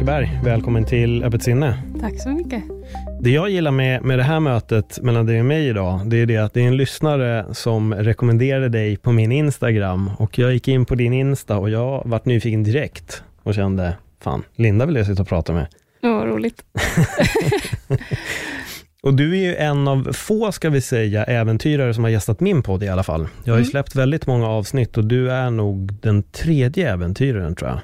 Åkerberg, välkommen till Öppet sinne. Tack så mycket. Det jag gillar med, med det här mötet mellan dig och mig idag, det är det att det är en lyssnare som rekommenderade dig på min Instagram och jag gick in på din Insta och jag vart nyfiken direkt och kände, fan, Linda vill jag sitta och prata med. Ja, vad roligt. Och du är ju en av få, ska vi säga, äventyrare som har gästat min podd i alla fall. Jag har ju Mm. släppt väldigt många avsnitt och du är nog den tredje äventyraren, tror jag, Ja,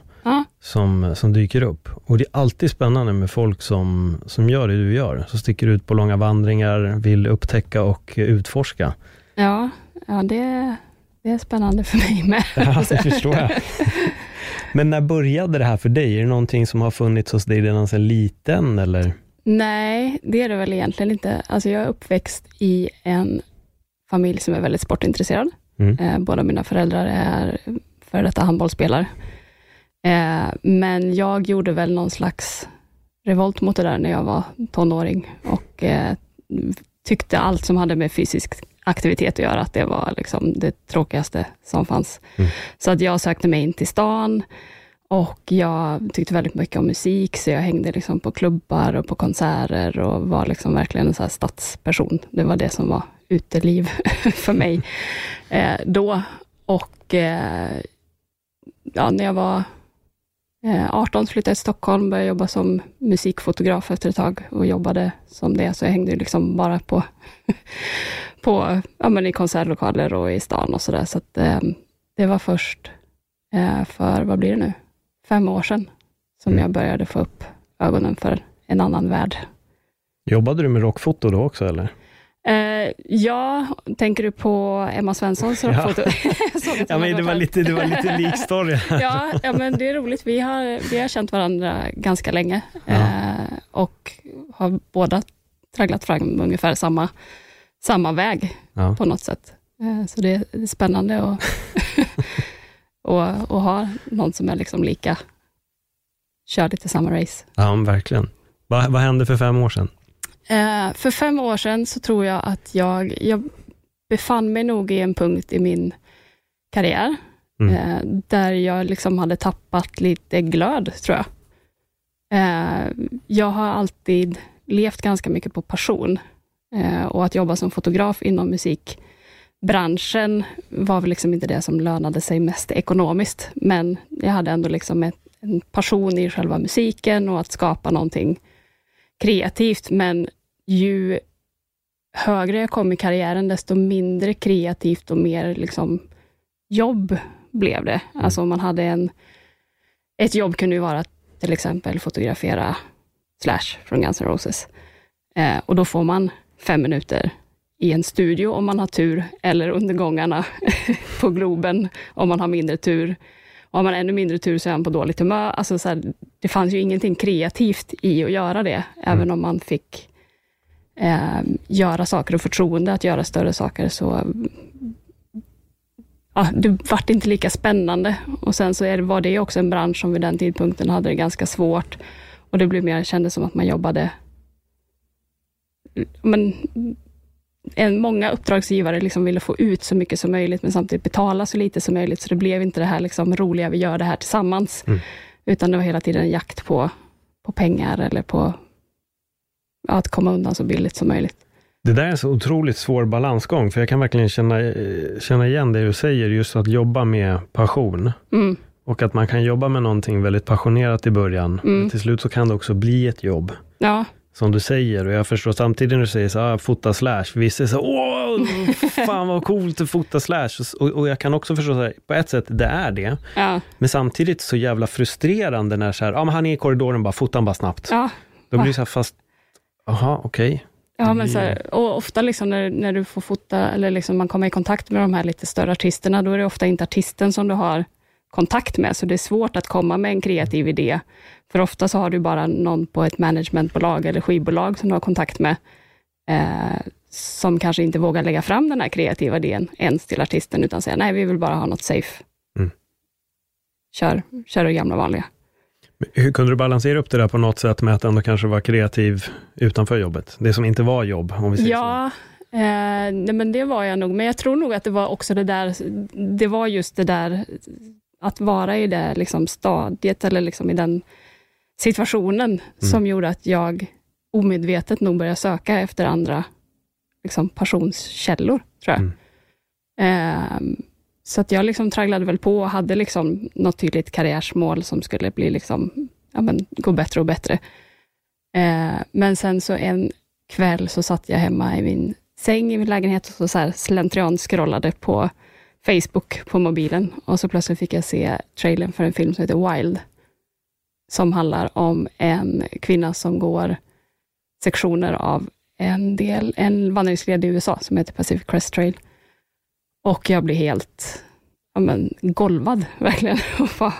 som, som dyker upp. Och det är alltid spännande med folk som, som gör det du gör, som sticker ut på långa vandringar, vill upptäcka och utforska. ja, ja det, det är spännande för mig med. Ja, det förstår jag. Men när började det här för dig? Är det någonting som har funnits hos dig redan sedan liten, eller? Nej, det är det väl egentligen inte. Alltså jag är uppväxt i en familj som är väldigt sportintresserad. Mm. Eh, båda mina föräldrar är före detta handbollsspelare. Eh, men jag gjorde väl någon slags revolt mot det där när jag var tonåring och eh, tyckte allt som hade med fysisk aktivitet att göra, att det var liksom det tråkigaste som fanns. Mm. Så att jag sökte mig in till stan och jag tyckte väldigt mycket om musik, så jag hängde liksom på klubbar och på konserter och var liksom verkligen en så här stadsperson. Det var det som var uteliv för mig eh, då. Och eh, ja, när jag var 18 flyttade jag till Stockholm, började jobba som musikfotograf efter ett tag och jobbade som det, så jag hängde liksom bara på, på ja, men i konsertlokaler och i stan och sådär. Så att, eh, det var först eh, för, vad blir det nu, fem år sedan som Mm. jag började få upp ögonen för en annan värld. Jobbade du med rockfoto då också, eller? Eh, ja, tänker du på Emma Svenssons Ja. att Ja, hon men det var lite, det var lite lik story. ja, ja, men det är roligt. Vi har, vi har känt varandra ganska länge Ja. eh, och har båda tragglat fram ungefär samma, samma väg Ja. på något sätt. Eh, så det, det är spännande att och, och ha någon som är liksom lika, kör lite samma race. Ja, verkligen. Vad, vad hände för fem år sedan? Eh, för fem år sedan så tror jag att jag, jag befann mig nog i en punkt i min karriär, Mm. eh, där jag liksom hade tappat lite glöd, tror jag. Eh, jag har alltid levt ganska mycket på passion, eh, och att jobba som fotograf inom musikbranschen var väl liksom inte det som lönade sig mest ekonomiskt, men jag hade ändå liksom ett, en passion i själva musiken och att skapa någonting kreativt, men ju högre jag kom i karriären, desto mindre kreativt och mer liksom jobb blev det. Alltså om man hade en... Ett jobb kunde ju vara till exempel fotografera Slash från Guns N' Roses. Eh, och då får man fem minuter i en studio om man har tur, eller under gångarna på Globen om man har mindre tur. Och har man ännu mindre tur så är man på dåligt humör. Alltså så här, det fanns ju ingenting kreativt i att göra det, även om man fick eh, göra saker och förtroende att göra större saker, så ja, det vart inte lika spännande. Och sen så är det, var det också en bransch som vid den tidpunkten hade det ganska svårt. Och det blev mer, kändes som att man jobbade men, en, många uppdragsgivare liksom ville få ut så mycket som möjligt, men samtidigt betala så lite som möjligt, så det blev inte det här liksom roliga, vi gör det här tillsammans, Mm. utan det var hela tiden en jakt på, på pengar, eller på att komma undan så billigt som möjligt. Det där är en så otroligt svår balansgång, för jag kan verkligen känna, känna igen det du säger, just att jobba med passion. Mm, Och att man kan jobba med någonting väldigt passionerat i början, Mm. men till slut så kan det också bli ett jobb. ja, Som du säger, och jag förstår samtidigt när du säger så ah, fota slash, vissa är så åh, fan vad coolt att fota slash. Och, och jag kan också förstå, så här, på ett sätt, det är det. ja, Men samtidigt så jävla frustrerande när så här, ah, men han är i korridoren, bara fota bara snabbt. ja, Då blir det så här, fast Aha, okej. Okay. Ja, men så här, och ofta liksom när, när du får fota, eller liksom man kommer i kontakt med de här lite större artisterna, då är det ofta inte artisten som du har kontakt med, så det är svårt att komma med en kreativ idé. För ofta så har du bara någon på ett managementbolag eller skivbolag som du har kontakt med, eh, som kanske inte vågar lägga fram den här kreativa idén ens till artisten, utan säger nej, vi vill bara ha något safe. Mm. Kör, kör det gamla vanliga. Hur kunde du balansera upp det där på något sätt med att ändå kanske vara kreativ utanför jobbet? Det som inte var jobb, om vi säger ja, så. Eh, nej, men det var jag nog, men jag tror nog att det var också det där, det var just det där att vara i det liksom stadiet, eller liksom i den situationen, mm. som gjorde att jag omedvetet nog började söka efter andra liksom, passionskällor, tror jag. Mm. Eh, så att jag liksom tragglade väl på och hade liksom något tydligt karriärsmål som skulle bli liksom, ja, men, gå bättre och bättre. Eh, men sen så en kväll så satt jag hemma i min säng i min lägenhet och så, så här slentrian scrollade på Facebook på mobilen och så plötsligt fick jag se trailern för en film som heter Wild, som handlar om en kvinna som går sektioner av en del, en vandringsled i USA som heter Pacific Crest Trail. Och jag blir helt ja, men, golvad, verkligen. Och bara,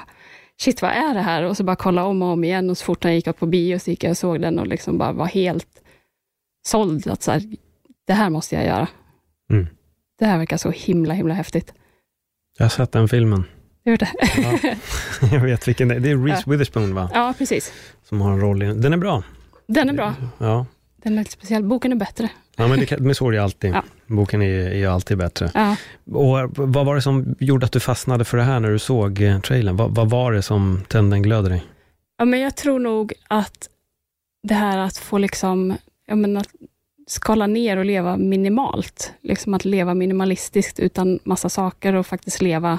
shit, vad är det här? Och så bara kolla om och om igen och så fort jag gick upp på bio så gick jag och såg den och liksom bara var helt såld. Att så här, det här måste jag göra. Mm. Det här verkar så himla, himla häftigt. Jag har sett den filmen. Du det? Ja, jag vet vilken det är. Det är Reese ja. Witherspoon, va? Ja, precis. Som har en roll i den. Den är bra. Den är bra. Ja. Den är lite speciell. Boken är bättre. Ja, men, det, men så är det alltid. Ja. Boken är, är alltid bättre. Ja. Och vad var det som gjorde att du fastnade för det här när du såg eh, trailern? Vad, vad var det som tände en glöd i dig? Ja, men jag tror nog att det här att få liksom, jag menar, skala ner och leva minimalt. Liksom att leva minimalistiskt utan massa saker och faktiskt leva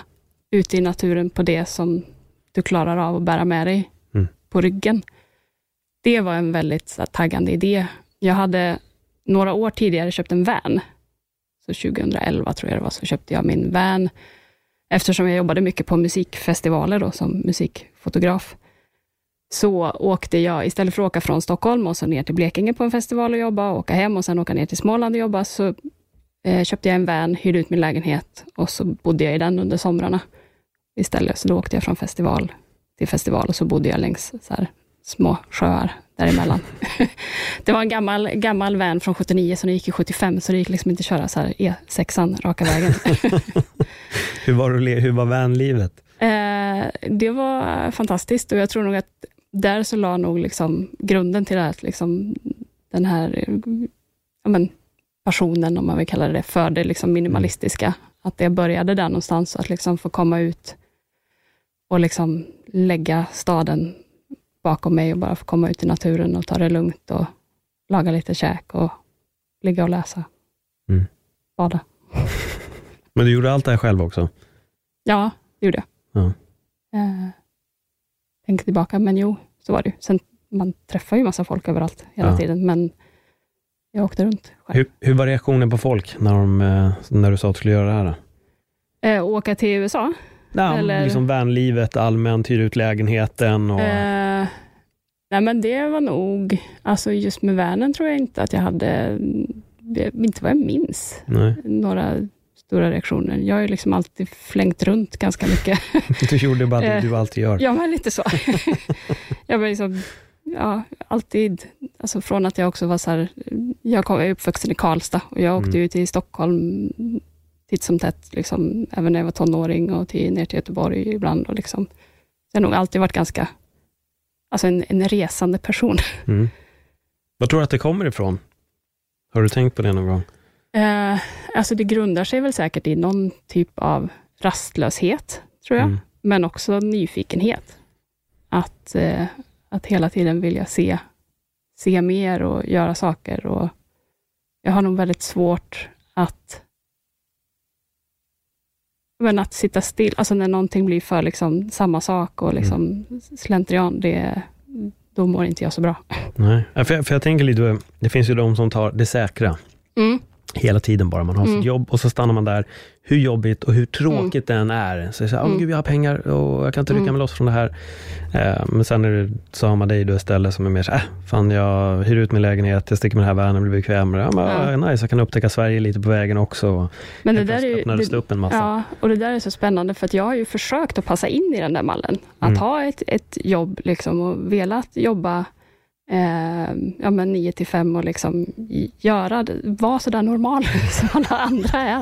ute i naturen på det som du klarar av att bära med dig mm. på ryggen. Det var en väldigt taggande idé. Jag hade några år tidigare köpt en van. Så 2011 tror jag det var, så köpte jag min van. Eftersom jag jobbade mycket på musikfestivaler då, som musikfotograf, så åkte jag, istället för att åka från Stockholm och så ner till Blekinge på en festival och jobba, och åka hem och sen åka ner till Småland och jobba, så eh, köpte jag en van, hyrde ut min lägenhet och så bodde jag i den under somrarna istället. Så då åkte jag från festival till festival och så bodde jag längs så här, små sjöar däremellan. det var en gammal, gammal van från 79 som gick i 75, så det gick liksom inte att köra så här E6 raka vägen. hur var, hur var vanlivet? Eh, det var fantastiskt och jag tror nog att där så la nog liksom grunden till det här, liksom, den här ja, men, passionen, om man vill kalla det för det liksom minimalistiska. Att det började där någonstans, att liksom få komma ut och liksom lägga staden bakom mig och bara få komma ut i naturen och ta det lugnt och laga lite käk och ligga och läsa. Mm. Bada. Men du gjorde allt det här själv också? Ja, det gjorde jag. Ja. Eh, tänker tillbaka, men jo, så var det Sen, man träffar ju massa folk överallt hela ja. tiden, men jag åkte runt själv. Hur, hur var reaktionen på folk när, de, eh, när du sa att du skulle göra det här? Eh, åka till USA? Ja, Eller? liksom vänlivet allmänt, hyra ut lägenheten och... Eh, nej men det var nog, alltså just med vänen tror jag inte att jag hade, inte vad jag minns, nej. några stora reaktioner. Jag har ju liksom alltid flängt runt ganska mycket. du gjorde bara det du alltid gör. Ja, men lite så. jag var liksom, ja, alltid, alltså från att jag också var så här, jag kom, är uppvuxen i Karlstad och jag åkte mm. ju till Stockholm titt som tätt, liksom, även när jag var tonåring och till, ner till Göteborg ibland. Och liksom. Jag har nog alltid varit ganska, alltså en, en resande person. Mm. Vad tror du att det kommer ifrån? Har du tänkt på det någon gång? Eh, alltså det grundar sig väl säkert i någon typ av rastlöshet, tror jag, mm. men också nyfikenhet. Att, eh, att hela tiden vilja se, se mer och göra saker. Och jag har nog väldigt svårt att men att sitta still, alltså när någonting blir för liksom samma sak och liksom mm. slentrian, det, då mår inte jag så bra. Nej, för jag, för jag tänker lite, det finns ju de som tar det säkra. Mm. Hela tiden bara. Man har Mm. sitt jobb och så stannar man där, hur jobbigt och hur tråkigt det än är. Så här, "Åh, Mm. gud jag har pengar och jag kan inte rycka Mm. mig loss från det här. Eh, men sen är det, så har man dig då istället som är mer så äh, fan jag hyr ut min lägenhet, jag sticker med den här vanen, blir bekvämare. Ja, men, Ja. ja. Nice, jag kan upptäcka Sverige lite på vägen också. Men det där är ju, det, upp en massa. ja, och det där är så spännande, för att jag har ju försökt att passa in i den där mallen. Att Mm. ha ett, ett jobb liksom, och velat jobba eh, ja, men 9 till 5 och liksom göra, vara sådär normal som alla andra är.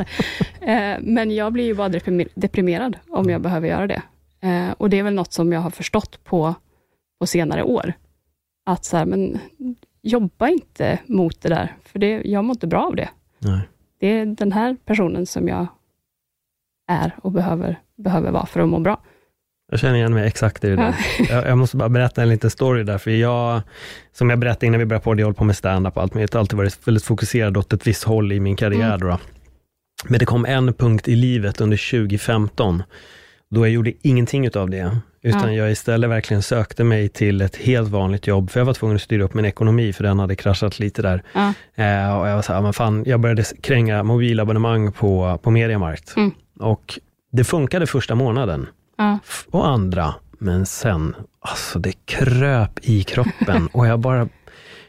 Eh, men jag blir ju bara deprimer- deprimerad om jag behöver göra det. Eh, och det är väl något som jag har förstått på, på senare år. Att så här, men jobba inte mot det där, för det, jag mår inte bra av det. Nej. Det är den här personen som jag är och behöver, behöver vara för att må bra. Jag känner igen mig exakt i det. Jag, jag måste bara berätta en liten story där, för jag, som jag berättade innan vi började på, jag håller på med stand-up och allt, har alltid varit väldigt fokuserad åt ett visst håll i min karriär. Mm. Då, då. Men det kom en punkt i livet under 2015, då jag gjorde ingenting utav det, utan Ja. jag istället verkligen sökte mig till ett helt vanligt jobb, för jag var tvungen att styra upp min ekonomi, för den hade kraschat lite där. Ja. Eh, och jag var så här, men fan, jag började kränga mobilabonnemang på, på Mediamarkt. Mm. Och det funkade första månaden Ja. och andra, men sen, alltså det kröp i kroppen och jag bara,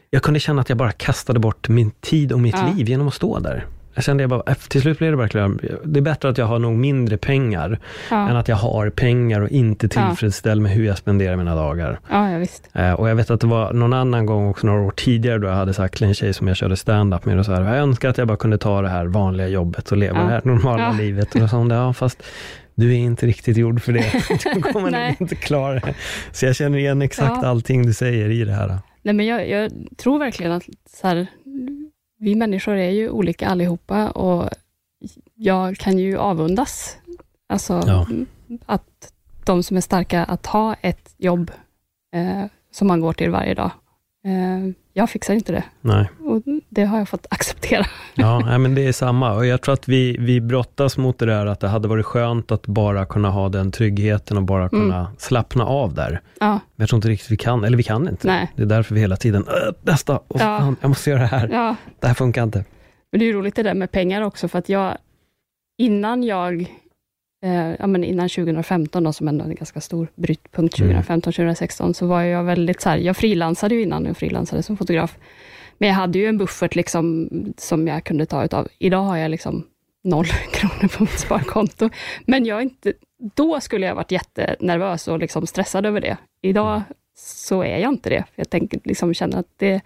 jag kunde känna att jag bara kastade bort min tid och mitt Ja. liv genom att stå där. Jag kände jag bara, äh, till slut blev det verkligen, det är bättre att jag har nog mindre pengar, Ja. än att jag har pengar och inte tillfredsställd med hur jag spenderar mina dagar. ja, ja, visst. Eh, och jag vet att det var någon annan gång också, några år tidigare, då jag hade sagt till en tjej som jag körde stand-up med, och så här, jag önskar att jag bara kunde ta det här vanliga jobbet och leva Ja. det här normala livet. Och sa hon, ja fast du är inte riktigt gjord för det. Du kommer nog inte klara det. Så jag känner igen exakt Ja. allting du säger i det här. Nej, men jag, jag tror verkligen att så här, vi människor är ju olika allihopa och jag kan ju avundas. Alltså Ja. att de som är starka att ha ett jobb eh, som man går till varje dag. Eh, jag fixar inte det Nej. och det har jag fått acceptera. Ja, men det är samma. Och jag tror att vi, vi brottas mot det där att det hade varit skönt att bara kunna ha den tryggheten och bara kunna slappna av där. Ja, Men jag tror inte riktigt vi kan, eller vi kan inte. nej. Det är därför vi hela tiden, "Äh, nästa, och Ja. fan, jag måste göra det här. Ja, Det här funkar inte. Men det är ju roligt det där med pengar också, för att jag, innan jag, eh, ja men innan 2015 då, som ändå är en ganska stor brytpunkt, Mm. 2015-2016, så var jag väldigt så här, jag frilansade ju innan, jag frilansade som fotograf, men jag hade ju en buffert liksom, som jag kunde ta utav. Idag har jag liksom noll kronor på mitt sparkonto, men jag inte, då skulle jag varit jättenervös och liksom stressad över det. Idag så är jag inte det. Jag tänker, liksom, känner att det,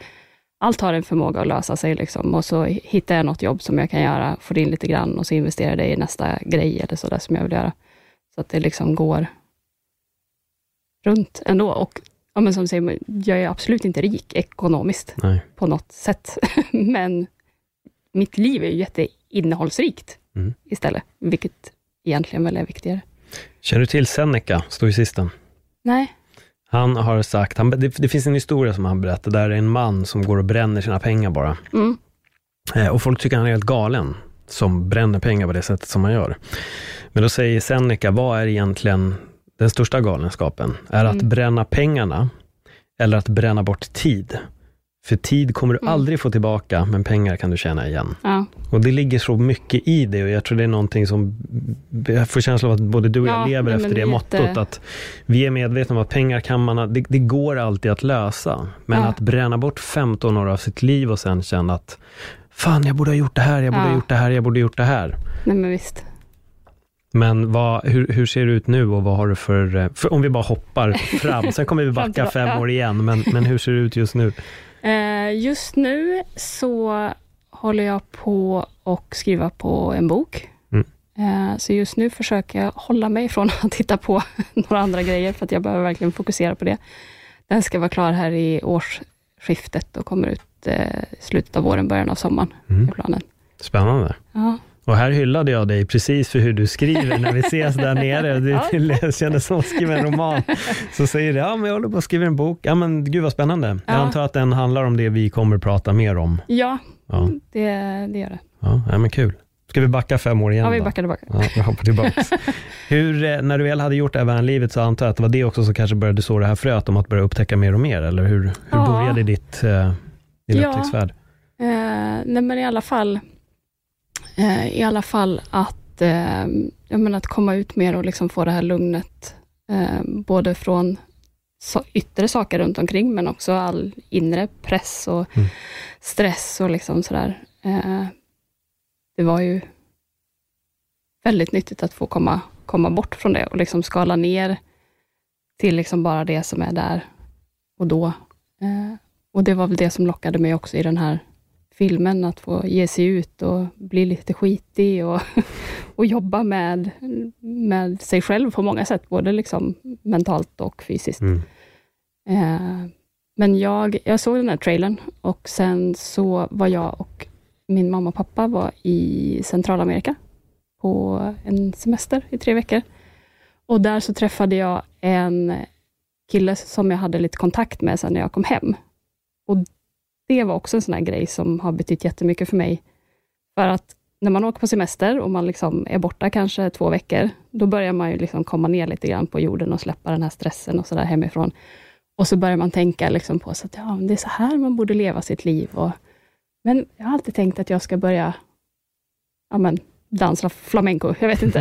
allt har en förmåga att lösa sig liksom, och så hittar jag något jobb som jag kan göra, får in lite grann och så investerar jag det i nästa grej eller sådär som jag vill göra. Så att det liksom går runt ändå. Och ja, men som du säger, jag är absolut inte rik ekonomiskt Nej. på något sätt, men mitt liv är ju jätteinnehållsrikt Mm. istället, vilket egentligen väl är viktigare. Känner du till Seneca, stoicisten? Nej. Han har sagt, han, det, det finns en historia som han berättar, där är en man som går och bränner sina pengar bara. Mm. Eh, och folk tycker han är helt galen, som bränner pengar på det sättet som han gör. Men då säger Seneca, vad är egentligen den största galenskapen? Är att Mm. bränna pengarna, eller att bränna bort tid? För tid kommer du Mm. aldrig få tillbaka, men pengar kan du tjäna igen. Ja. Och det ligger så mycket i det och jag tror det är någonting som, jag får känslan av att både du och jag Ja, lever nej, efter det är mottot, jätte- att vi är medvetna om att pengar kan man, det, det går alltid att lösa. Men Ja. att bränna bort 15 år av sitt liv och sen känna att, fan jag borde ha gjort det här, jag borde ha gjort det här, jag borde ha gjort det här. Nej, men visst. Men vad, hur, hur ser det ut nu och vad har du för, eh, för om vi bara hoppar fram, sen kommer vi backa fem år igen, men, men hur ser det ut just nu? Eh, just nu så håller jag på och skriva på en bok. Mm. Eh, så just nu försöker jag hålla mig från att titta på några andra grejer, för att jag behöver verkligen fokusera på det. Den ska vara klar här i årsskiftet och kommer ut eh, slutet av våren, början av sommaren, Mm. planen. Spännande. Ja. Och här hyllade jag dig precis för hur du skriver när vi ses där nere. Det, det kändes som att skriva en roman. Så säger du, ja men jag håller på att skriva en bok. Ja men gud vad spännande. Jag Ja. antar att den handlar om det vi kommer att prata mer om. Ja, Ja, det, det gör det. ja, ja men kul. Ska vi backa fem år igen Ja, vi backar tillbaka. Ja, vi hoppar tillbaks. Hur, eh, när du väl hade gjort det här vänlivet så antar jag att det var det också som kanske började så det här fröet om att börja upptäcka mer och mer, eller hur, hur Ja. började ditt, eh, din Ja. upptäcktsfärd? Eh, nej, men i alla fall, Eh, I alla fall att, eh, jag menar, att komma ut mer och liksom få det här lugnet, eh, både från so yttre saker runt omkring, men också all inre press och Mm. stress och liksom sådär. Eh, det var ju väldigt nyttigt att få komma, komma bort från det och liksom skala ner till liksom bara det som är där och då. Eh, och det var väl det som lockade mig också i den här filmen, att få ge sig ut och bli lite skitig och, och jobba med, med sig själv på många sätt, både liksom mentalt och fysiskt. Mm. Eh, men jag, jag såg den här trailern och sen så var jag och min mamma och pappa var i Centralamerika på en semester i tre veckor. Och där så träffade jag en kille som jag hade lite kontakt med sen när jag kom hem. Och det var också en sån här grej som har betytt jättemycket för mig. För att när man åker på semester och man liksom är borta kanske två veckor, då börjar man ju liksom komma ner lite grann på jorden och släppa den här stressen och sådär hemifrån. Och så börjar man tänka liksom på så att ja, det är så här man borde leva sitt liv. Och, men jag har alltid tänkt att jag ska börja ja, men, dansa flamenco, jag vet inte.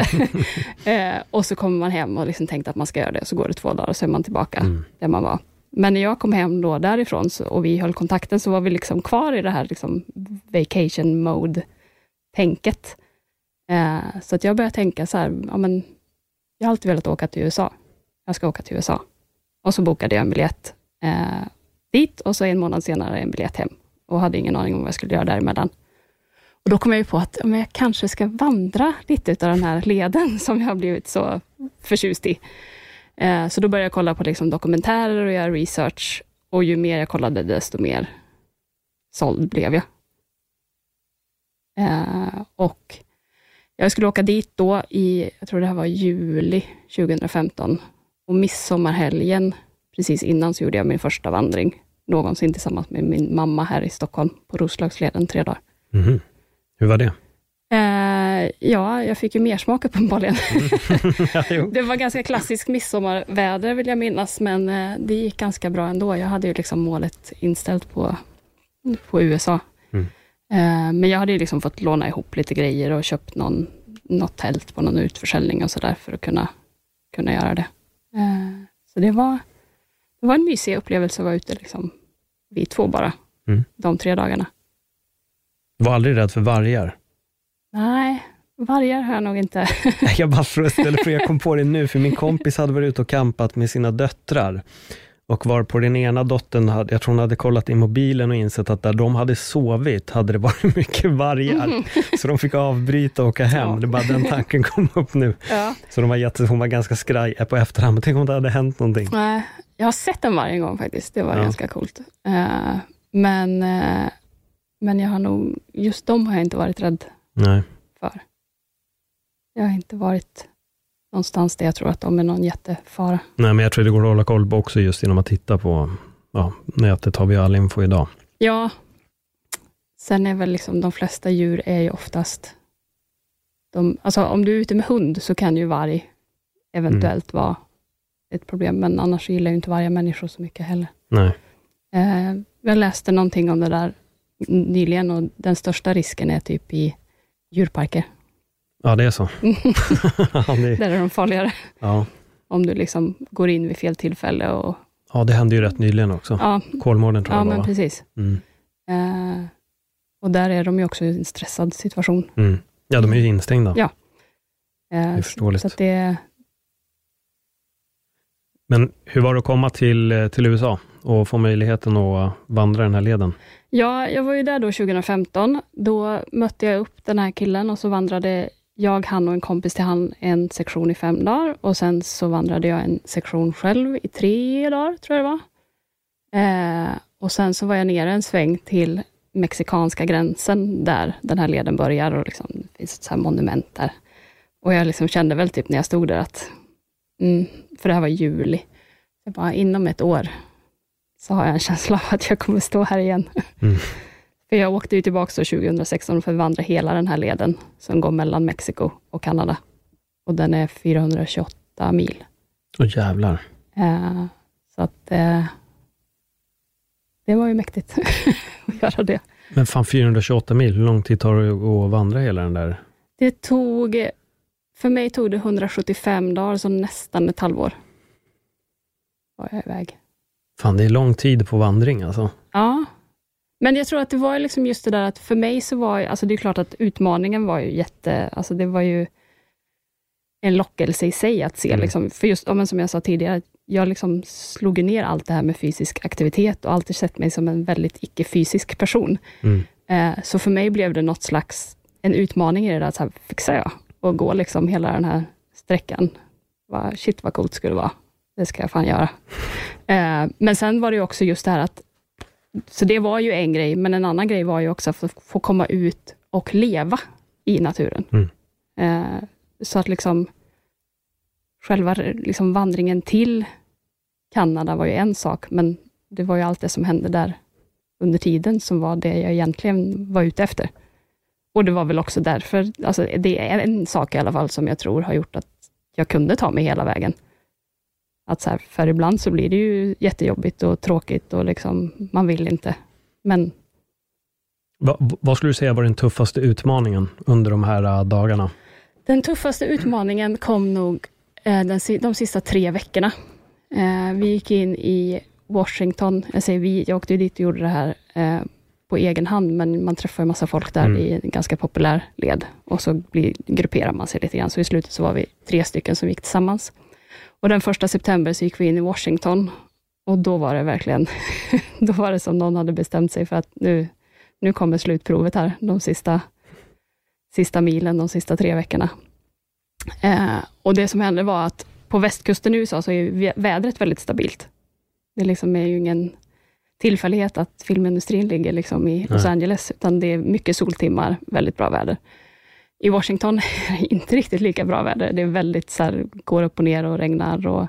eh, och så kommer man hem och liksom tänkt att man ska göra det, så går det två dagar och så är man tillbaka Mm. där man var. Men när jag kom hem då därifrån så, och vi höll kontakten, så var vi liksom kvar i det här liksom vacation mode-tänket. Eh, så att jag började tänka så här, ja, men, jag har alltid velat åka till USA. Jag ska åka till USA. Och så bokade jag en biljett eh, dit och så en månad senare en biljett hem. Och hade ingen aning om vad jag skulle göra däremellan. Och då kom jag ju på att ja, men jag kanske ska vandra lite av den här leden som jag har blivit så förtjust i. Eh, så då började jag kolla på liksom dokumentärer och göra research. Och ju mer jag kollade, desto mer såld blev jag. Eh, och jag skulle åka dit då i, jag tror det här var juli 2015. Och midsommarhelgen, precis innan, så gjorde jag min första vandring någonsin tillsammans med min mamma här i Stockholm, på Roslagsleden, tre dagar. Mhm. Hur var det? Eh, ja, jag fick ju mer smak uppenbarligen. ja. Det var ganska klassisk midsommarväder vill jag minnas, men eh, det gick ganska bra ändå. Jag hade ju liksom målet inställt på, på USA. Mm. Eh, men jag hade ju liksom fått låna ihop lite grejer och köpt någon, något tält på någon utförsäljning och sådär för att kunna, kunna göra det. Eh, så det var, det var en mysig upplevelse att vara ute, liksom, vi två bara, Mm. de tre dagarna. Var aldrig rädd för vargar? Nej, vargar har jag nog inte. Jag bara föreställer för jag kom på det nu, för min kompis hade varit ute och campat med sina döttrar. Och var på den ena dottern, hade, jag tror hon hade kollat i mobilen och insett att där de hade sovit hade det varit mycket vargar. Så de fick avbryta och åka hem. Ja. Det bara den tanken kom upp nu. ja. Så de var jätte, hon var ganska skraj på efterhand, men tänk om det hade hänt någonting. Nej, jag har sett en varg en gång faktiskt. Det var Ja. ganska coolt. Eh, men, eh, men jag har nog, just dem har jag inte varit rädd Nej. för. Jag har inte varit någonstans där jag tror att de är någon jättefara. Nej, men jag tror det går att hålla koll på också just genom att titta på ja, nätet har vi all info idag. Ja, sen är väl liksom de flesta djur är ju oftast, de, alltså om du är ute med hund så kan ju varg eventuellt vara ett problem, men annars gillar ju inte varje människor så mycket heller. Nej. Eh, jag läste någonting om det där nyligen och den största risken är typ i djurparker. Ja, det är så. ja, det, Där är de farligare. ja. Om du liksom går in vid fel tillfälle. Och, ja, det hände ju rätt nyligen också. ja, Kolmården tror ja jag det men va? precis. Mm. Eh, och där är de ju också i en stressad situation. Mm. Ja, de är ju instängda. Ja. Eh, Det är förståeligt. Så att det, Men hur var det att komma till, eh, till USA och få möjligheten att vandra den här leden? Ja, jag var ju där då 2015. Då mötte jag upp den här killen och så vandrade jag, han och en kompis till han en sektion i fem dagar och sen så vandrade jag en sektion själv i tre dagar, tror jag det var. Eh, och sen så var jag nere en sväng till mexikanska gränsen, där den här leden börjar och liksom, det finns ett så här monument där. Och jag liksom kände väl typ när jag stod där att, mm, för det här var i juli, jag bara inom ett år så har jag en känsla av att jag kommer stå här igen. Mm. För jag åkte ju tillbaka då 2016 för att vandra hela den här leden som går mellan Mexiko och Kanada. Och den är 428 mil. Åh jävlar. Eh, så att eh, det var ju mäktigt att göra det. Men fan 428 mil, hur lång tid tar det att vandra hela den där? Det tog, för mig tog det 175 dagar, så nästan ett halvår. Var jag iväg. Fan, det är lång tid på vandring alltså. Ja, men jag tror att det var liksom just det där att för mig så var, alltså det är klart att utmaningen var ju jätte, alltså det var ju en lockelse i sig att se, Mm. liksom, för just men som jag sa tidigare, jag liksom slog ner allt det här med fysisk aktivitet och alltid sett mig som en väldigt icke-fysisk person. Mm. Eh, så för mig blev det något slags, en utmaning i det där, så här, fixar jag att gå liksom hela den här sträckan? Va, shit vad coolt skulle det vara. Det ska jag fan göra. Eh, men sen var det också just det här att, så det var ju en grej, men en annan grej var ju också att få, få komma ut och leva i naturen. Mm. Eh, så att liksom, själva liksom vandringen till Kanada var ju en sak, men det var ju allt det som hände där under tiden som var det jag egentligen var ute efter. Och det var väl också därför, alltså det är en sak i alla fall som jag tror har gjort att jag kunde ta mig hela vägen. Att så här, för ibland så blir det ju jättejobbigt och tråkigt och liksom, man vill inte. Men Va, vad skulle du säga var den tuffaste utmaningen under de här äh, dagarna? den tuffaste utmaningen kom nog eh, den, de sista tre veckorna. Eh, vi gick in i Washington, jag säger vi, jag åkte dit och gjorde det här på egen hand, men man träffar en massa folk där Mm. i en ganska populär led och så blir, grupperar man sig lite grann. Så i slutet så var vi tre stycken som gick tillsammans. Och den första september så gick vi in i Washington och då var det verkligen, då var det som någon hade bestämt sig för att nu, nu kommer slutprovet här, de sista, sista milen, de sista tre veckorna. Eh, och det som hände var att på västkusten i USA så är vädret väldigt stabilt. Det liksom är ju ingen tillfällighet att filmindustrin ligger liksom i Los. Angeles, utan det är mycket soltimmar, väldigt bra väder. I Washington är det inte riktigt lika bra väder. Det är väldigt så här, går upp och ner och regnar och,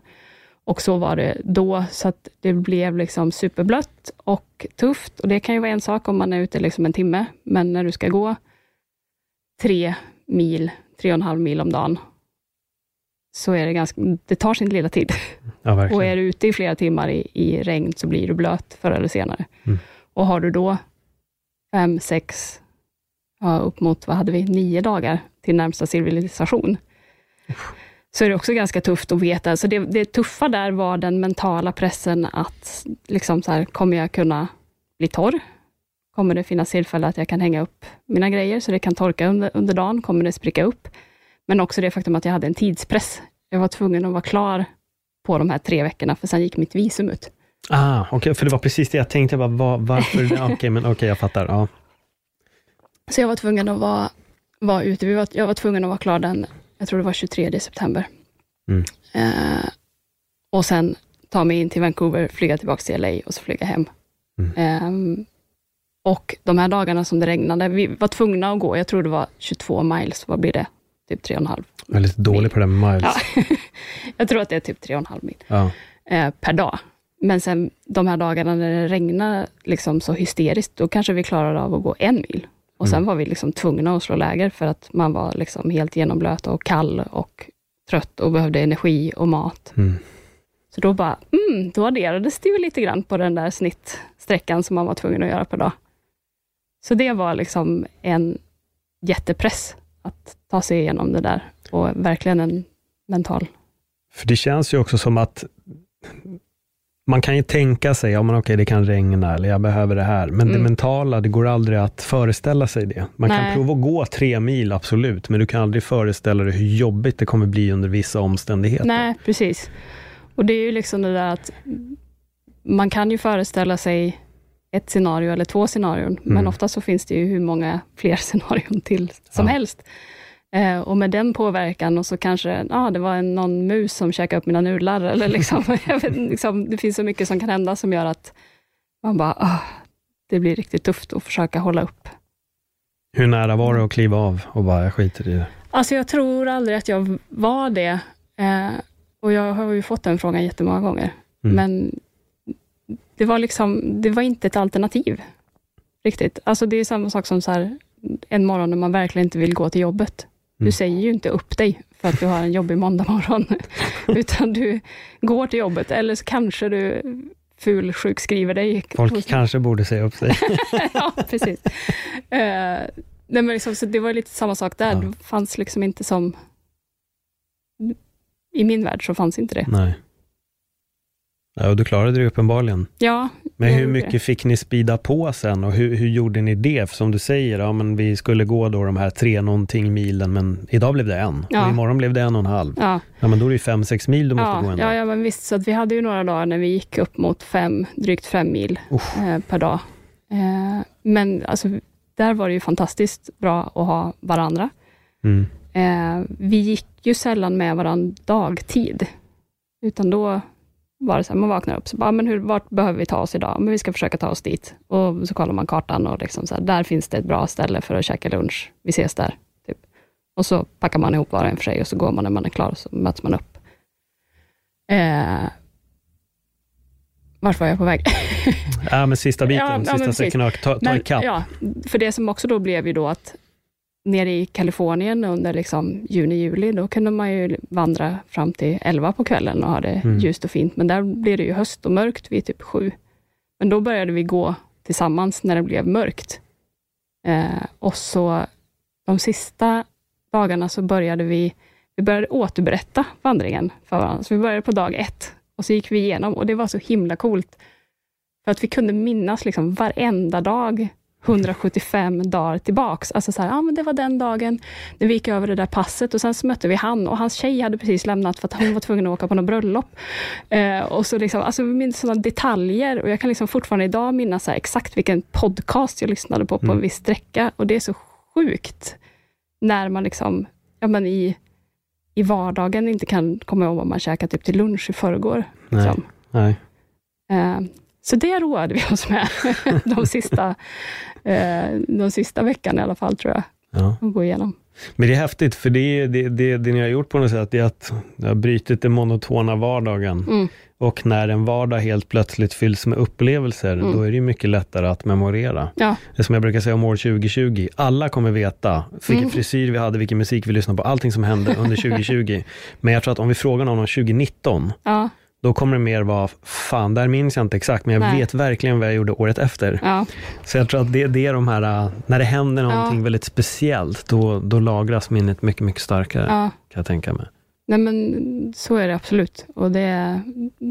och så var det då, så att det blev liksom superblött och tufft. Och det kan ju vara en sak om man är ute liksom en timme, men när du ska gå tre mil, tre och en halv mil om dagen, så är det ganska, det tar sin lilla tid. Ja. Och är du ute i flera timmar i, i regn, så blir du blöt förr eller senare. Mm. Och har du då fem, sex, ja, upp mot, vad hade vi, nio dagar till närmsta civilisation, så är det också ganska tufft att veta. Så det, det tuffa där var den mentala pressen att, liksom så här, kommer jag kunna bli torr? Kommer det finnas tillfälle att jag kan hänga upp mina grejer, så det kan torka under, under dagen? Kommer det spricka upp? Men också det faktum att jag hade en tidspress. Jag var tvungen att vara klar på de här tre veckorna, för sen gick mitt visum ut. Ah, okej, för det var precis det jag tänkte, jag bara, var, varför? Okej, men okej, jag fattar. Ja. Så jag var tvungen att vara, vara ute. Vi var, jag var tvungen att vara klar den, jag tror det var 23 september. Mm. Eh, och sen ta mig in till Vancouver, flyga tillbaka till LA och så flyga hem. Mm. Ehm, och de här dagarna som det regnade, vi var tvungna att gå, jag tror det var 22 miles, vad blir det? Typ 3,5. Jag är lite dålig på det med miles. Ja. jag tror att det är typ 3,5 mil. Ja. eh, per dag. Men sen de här dagarna när det regnar liksom så hysteriskt, då kanske vi klarade av att gå en mil. Och sen Mm. var vi liksom tvungna att slå läger för att man var liksom helt genomblöt och kall och trött och behövde energi och mat. Mm. Så då bara, mm, då adderades det ju lite grann på den där snittsträckan som man var tvungen att göra per dag. Så det var liksom en jättepress att ta sig igenom det där och verkligen en mental För det känns ju också som att man kan ju tänka sig, ja men okej det kan regna eller jag behöver det här, men det Mm. mentala, det går aldrig att föreställa sig det. Man kan Nej. prova att gå tre mil, absolut, men du kan aldrig föreställa dig hur jobbigt det kommer bli under vissa omständigheter. Nej, precis. Och det är ju liksom det där att man kan ju föreställa sig ett scenario eller två scenarion, men Mm. ofta så finns det ju hur många fler scenarion till som Ja. helst. Eh, och med den påverkan och så kanske, ja, det var en, någon mus som käkade upp mina nudlar, eller liksom, vet, liksom, det finns så mycket som kan hända som gör att man bara, ah, det blir riktigt tufft att försöka hålla upp. Hur nära var det att kliva av och bara, jag skiter i det? Alltså jag tror aldrig att jag var det. Eh, och jag har ju fått den frågan jättemånga gånger. Mm. Men det var liksom, det var inte ett alternativ. Riktigt. Alltså det är samma sak som så här, en morgon när man verkligen inte vill gå till jobbet. Du Mm. säger ju inte upp dig för att du har en jobbig måndag morgon, utan du går till jobbet, eller så kanske du ful sjukskriver dig. Folk kanske borde säga upp sig. ja, precis. Uh, nej, men liksom, så det var lite samma sak där. Ja. Det fanns liksom inte som... I min värld så fanns inte det. Nej. Ja, och du klarade det uppenbarligen. Ja. Men hur mycket det. fick ni spida på sen och hur, hur gjorde ni det? För som du säger, ja, men vi skulle gå då de här tre någonting milen, men idag blev det en. Ja. Och imorgon blev det en och en halv. Ja. ja men då är det ju fem, sex mil du måste ja, gå en Ja, ja, men visst. Så att vi hade ju några dagar när vi gick upp mot fem, drygt fem mil eh, per dag. Eh, men alltså, där var det ju fantastiskt bra att ha varandra. Mm. Eh, vi gick ju sällan med varandra dagtid, utan då var det så här, man vaknar upp, så bara, men hur, vart behöver vi ta oss idag? Men vi ska försöka ta oss dit. Och så kollar man kartan och liksom så här, där finns det ett bra ställe för att käka lunch. Vi ses där. Typ. Och så packar man ihop var och en för sig och så går man när man är klar och så möts man upp. Eh, vart var jag på väg? ja, men sista biten, ja, sista ja, sträckorna, ta, ta ikapp. Ja, för det som också då blev ju då att nere i Kalifornien under liksom juni, juli, då kunde man ju vandra fram till 11 på kvällen och ha det mm. ljust och fint. Men där blev det ju höst och mörkt vid typ sju. Men då började vi gå tillsammans när det blev mörkt. Eh, och så de sista dagarna så började vi, vi började återberätta vandringen för varandra. Så vi började på dag ett och så gick vi igenom och det var så himla coolt. För att vi kunde minnas liksom varenda dag 175 dagar tillbaks. Alltså så här, ja men det var den dagen när vi gick över det där passet och sen så mötte vi han och hans tjej hade precis lämnat för att hon var tvungen att åka på något bröllop. Eh, och så liksom, alltså vi minns sådana detaljer och jag kan liksom fortfarande idag minnas exakt vilken podcast jag lyssnade på på mm. en viss sträcka och det är så sjukt när man liksom, ja men i, i vardagen inte kan komma ihåg vad man käkat typ till lunch i förrgår. Nej. Liksom. Nej. Eh, så det roade vi oss med de sista, eh, de sista veckan i alla fall, tror jag. Ja. Att gå igenom. Men det är häftigt, för det, det, det, det ni har gjort på något sätt, är att ni har brutit den monotona vardagen. Mm. Och när en vardag helt plötsligt fylls med upplevelser, mm. då är det mycket lättare att memorera. Ja. Det som jag brukar säga om år 2020, alla kommer veta vilken mm. frisyr vi hade, vilken musik vi lyssnade på, allting som hände under 2020. Men jag tror att om vi frågar någon om 2019, ja då kommer det mer vara, fan, där minns jag inte exakt, men jag Nej. vet verkligen vad jag gjorde året efter. Ja. Så jag tror att det, det är de här, när det händer någonting ja. väldigt speciellt, då, då lagras minnet mycket, mycket starkare, ja. kan jag tänka mig. Nej men så är det absolut. Och det är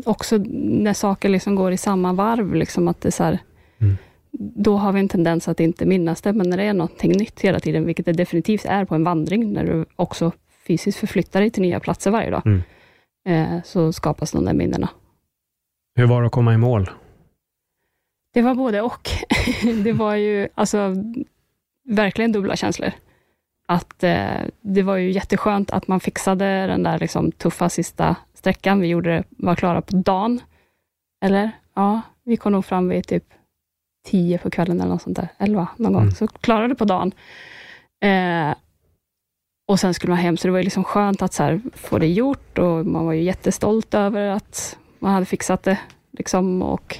också när saker liksom går i samma varv, liksom att det så här, mm. då har vi en tendens att inte minnas det, men när det är någonting nytt hela tiden, vilket det definitivt är på en vandring, när du också fysiskt förflyttar dig till nya platser varje dag, mm eh, så skapas de där minnena. Hur var det att komma i mål? Det var både och. det var ju alltså verkligen dubbla känslor. Att eh, Det var ju jätteskönt att man fixade den där liksom, tuffa sista sträckan. Vi gjorde det, var klara på dagen. Eller? Ja, vi kom nog fram vid typ tio på kvällen eller något sånt där. Elva någon gång. Mm. Så klarade på dagen. Eh, och sen skulle man hem, så det var liksom skönt att så här, få det gjort och man var ju jättestolt över att man hade fixat det. Liksom, och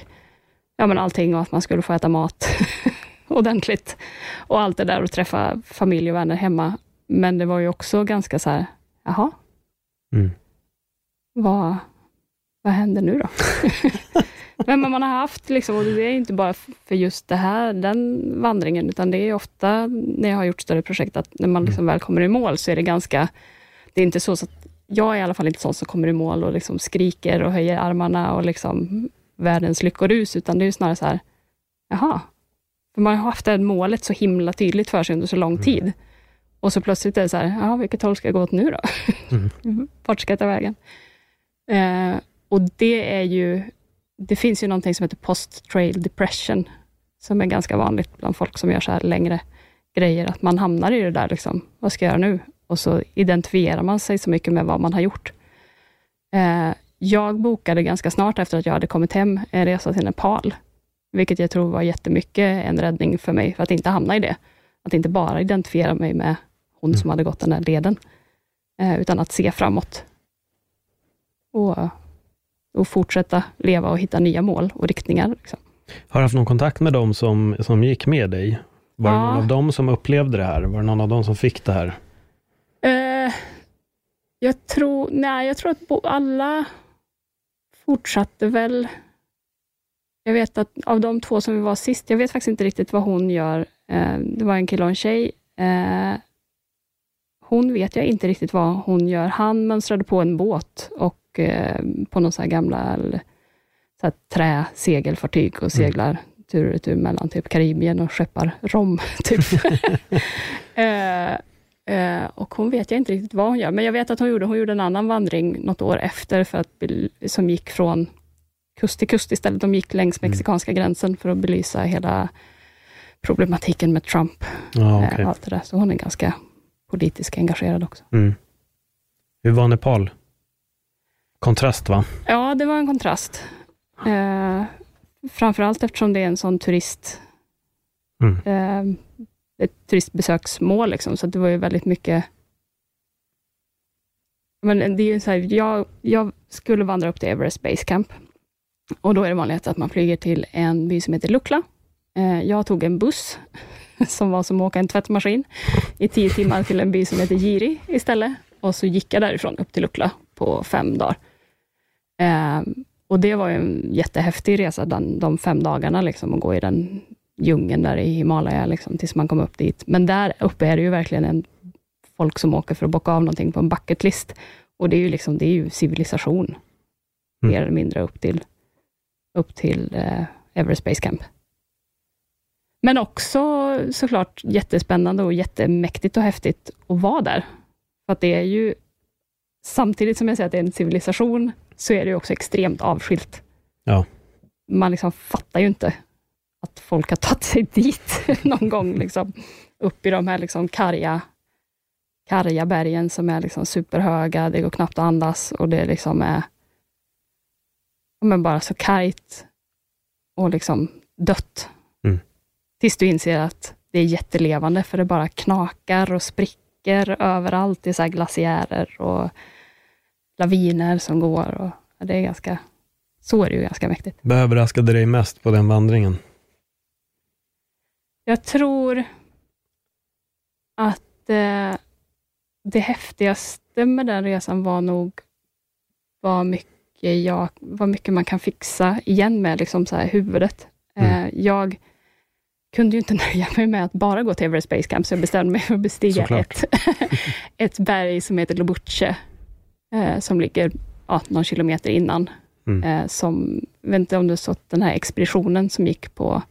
ja, men allting och att man skulle få äta mat ordentligt. Och allt det där och träffa familj och vänner hemma. Men det var ju också ganska så här, jaha, mm. vad, vad händer nu då? Men man har haft, liksom, och det är inte bara för just det här, den vandringen, utan det är ofta när jag har gjort större projekt, att när man liksom väl kommer i mål, så är det ganska, det är inte så, så att jag är i alla fall inte sån som kommer i mål och liksom skriker och höjer armarna och liksom världens lyckorus, utan det är snarare så här, jaha, för man har haft det målet så himla tydligt för sig under så lång mm. tid. Och så plötsligt är det så här, ja, vilket håll ska jag gå åt nu då? Mm. Vart ska jag ta vägen? Eh, och det är ju det finns ju någonting som heter post-trail depression, som är ganska vanligt bland folk som gör så här längre grejer, att man hamnar i det där, liksom, vad ska jag göra nu? Och så identifierar man sig så mycket med vad man har gjort. Eh, jag bokade ganska snart efter att jag hade kommit hem, en resa till Nepal, vilket jag tror var jättemycket en räddning för mig, för att inte hamna i det. Att inte bara identifiera mig med hon som hade gått den där leden, eh, utan att se framåt. Och och fortsätta leva och hitta nya mål och riktningar. Liksom. Har du haft någon kontakt med dem som, som gick med dig? Var ja. det någon av dem som upplevde det här? Var det någon av dem som fick det här? Uh, jag tror, nej, jag tror att alla fortsatte väl Jag vet att av de två som vi var sist, jag vet faktiskt inte riktigt vad hon gör. Eh, det var en kille och en tjej. Eh, hon vet jag inte riktigt vad hon gör. Han mönstrade på en båt och eh, på någon så här gamla så här träsegelfartyg och mm. seglar mm. tur och retur mellan typ Karibien och skeppar rom. Typ. eh, eh, och hon vet jag inte riktigt vad hon gör, men jag vet att hon gjorde, hon gjorde en annan vandring något år efter, för att, som gick från kust till kust istället. De gick längs mm. mexikanska mm. gränsen för att belysa hela problematiken med Trump. Ja, okay. allt det där. Så hon är ganska politiskt engagerad också. Mm. Hur var Nepal? Kontrast va? Ja, det var en kontrast. Eh, framförallt eftersom det är en sån turist... Mm. Eh, ett turistbesöksmål, liksom, så det var ju väldigt mycket... Men det är så här, jag, jag skulle vandra upp till Everest Base Camp och då är det vanligt att man flyger till en by som heter Lukla. Eh, jag tog en buss som var som att åka en tvättmaskin i tio timmar till en by som heter Giri istället. Och så gick jag därifrån upp till Lukla på fem dagar. Eh, och det var en jättehäftig resa, den, de fem dagarna, liksom, att gå i den djungeln där i Himalaya, liksom, tills man kom upp dit. Men där uppe är det ju verkligen en folk som åker för att bocka av någonting på en bucketlist. Och det är ju, liksom, det är ju civilisation, mm. mer eller mindre, upp till, upp till eh, Everest Base Camp. Men också såklart jättespännande och jättemäktigt och häftigt att vara där. För att det är ju, samtidigt som jag säger att det är en civilisation, så är det också extremt avskilt. Ja. Man liksom fattar ju inte att folk har tagit sig dit någon gång, liksom, upp i de här liksom karga, karga bergen som är liksom superhöga, det går knappt att andas och det liksom är men bara så kargt och liksom dött. Tills du inser att det är jättelevande, för det bara knakar och spricker överallt. Det är så glaciärer och laviner som går. Och det är ganska, så är det ju ganska mäktigt. Vad överraskade dig mest på den vandringen? Jag tror att eh, det häftigaste med den resan var nog vad mycket, jag, vad mycket man kan fixa igen med liksom så här huvudet. Mm. Eh, jag kunde ju inte nöja mig med att bara gå till Everest Base Camp, så jag bestämde mig för att bestiga ett, ett berg som heter Lobuche, eh, som ligger ja, någon kilometer innan. Mm. Eh, som, jag vet inte om du såg den här expeditionen som gick på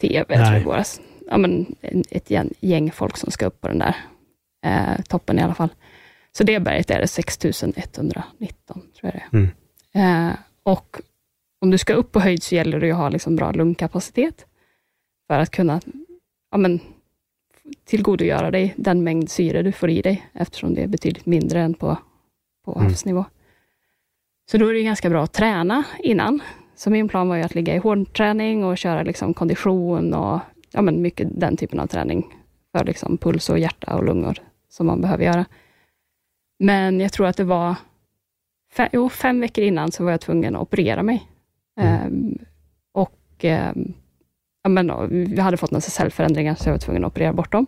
TV, Nej. tror jag Ja, men ett gäng folk som ska upp på den där eh, toppen i alla fall. Så det berget är det 6119, tror jag det är. Mm. Eh, och om du ska upp på höjd, så gäller det att ha liksom bra lungkapacitet för att kunna ja, men, tillgodogöra dig den mängd syre du får i dig, eftersom det är betydligt mindre än på, på mm. havsnivå. Så då är det ganska bra att träna innan. Så min plan var ju att ligga i hårdträning och köra liksom kondition och ja, men mycket den typen av träning för liksom puls och hjärta och lungor som man behöver göra. Men jag tror att det var fem, jo, fem veckor innan så var jag tvungen att operera mig. Mm. Um, och um, ja, men, vi hade fått några cellförändringar, så jag var tvungen att operera bort dem.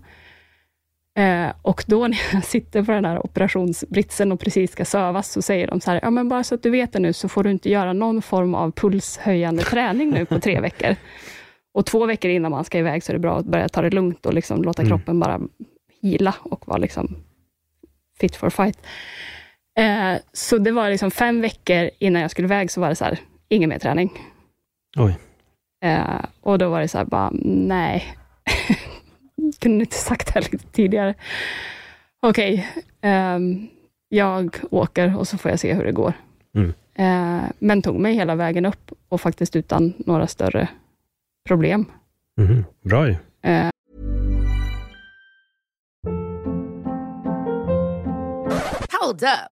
Eh, och då när jag sitter på den här operationsbritsen och precis ska sövas, så säger de så här, ja men bara så att du vet det nu, så får du inte göra någon form av pulshöjande träning nu på tre veckor. Och två veckor innan man ska iväg, så är det bra att börja ta det lugnt och liksom låta mm. kroppen bara hila och vara liksom fit for fight. Eh, så det var liksom fem veckor innan jag skulle iväg, så var det så här, ingen mer träning. Oj. Eh, och då var det så här, bara, nej. Kunde inte sagt det här lite tidigare. Okej, okay, eh, jag åker och så får jag se hur det går. Mm. Eh, men tog mig hela vägen upp och faktiskt utan några större problem. Mm, bra ju. Eh. Hold up.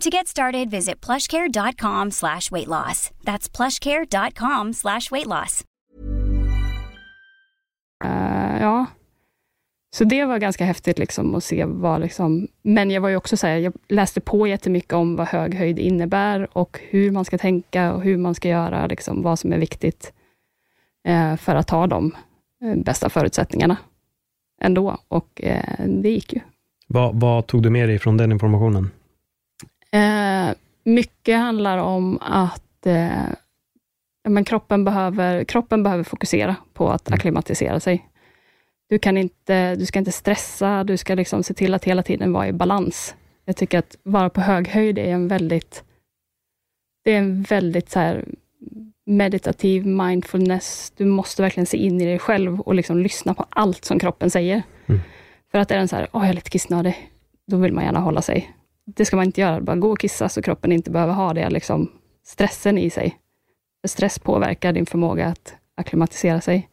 To get started, visit plushcare.com slash weight loss. That's plushcare.com slash weight loss. Uh, ja. Så det var ganska häftigt liksom att se vad liksom, men jag var ju också så här, jag läste på jättemycket om vad hög höjd innebär och hur man ska tänka och hur man ska göra, liksom, vad som är viktigt eh, för att ha de eh, bästa förutsättningarna ändå. Och det gick ju. Vad, vad, tog du med dig från den informationen? Eh, mycket handlar om att eh, men kroppen, behöver, kroppen behöver fokusera på att mm. akklimatisera sig. Du, kan inte, du ska inte stressa, du ska liksom se till att hela tiden vara i balans. Jag tycker att vara på hög höjd är en väldigt, det är en väldigt så här, meditativ mindfulness. Du måste verkligen se in i dig själv och liksom lyssna på allt som kroppen säger. Mm. För att är den så här, åh jag är lite kissnödig, då vill man gärna hålla sig. Det ska man inte göra, bara gå och kissa så kroppen inte behöver ha det liksom stressen i sig. För stress påverkar din förmåga att akklimatisera sig.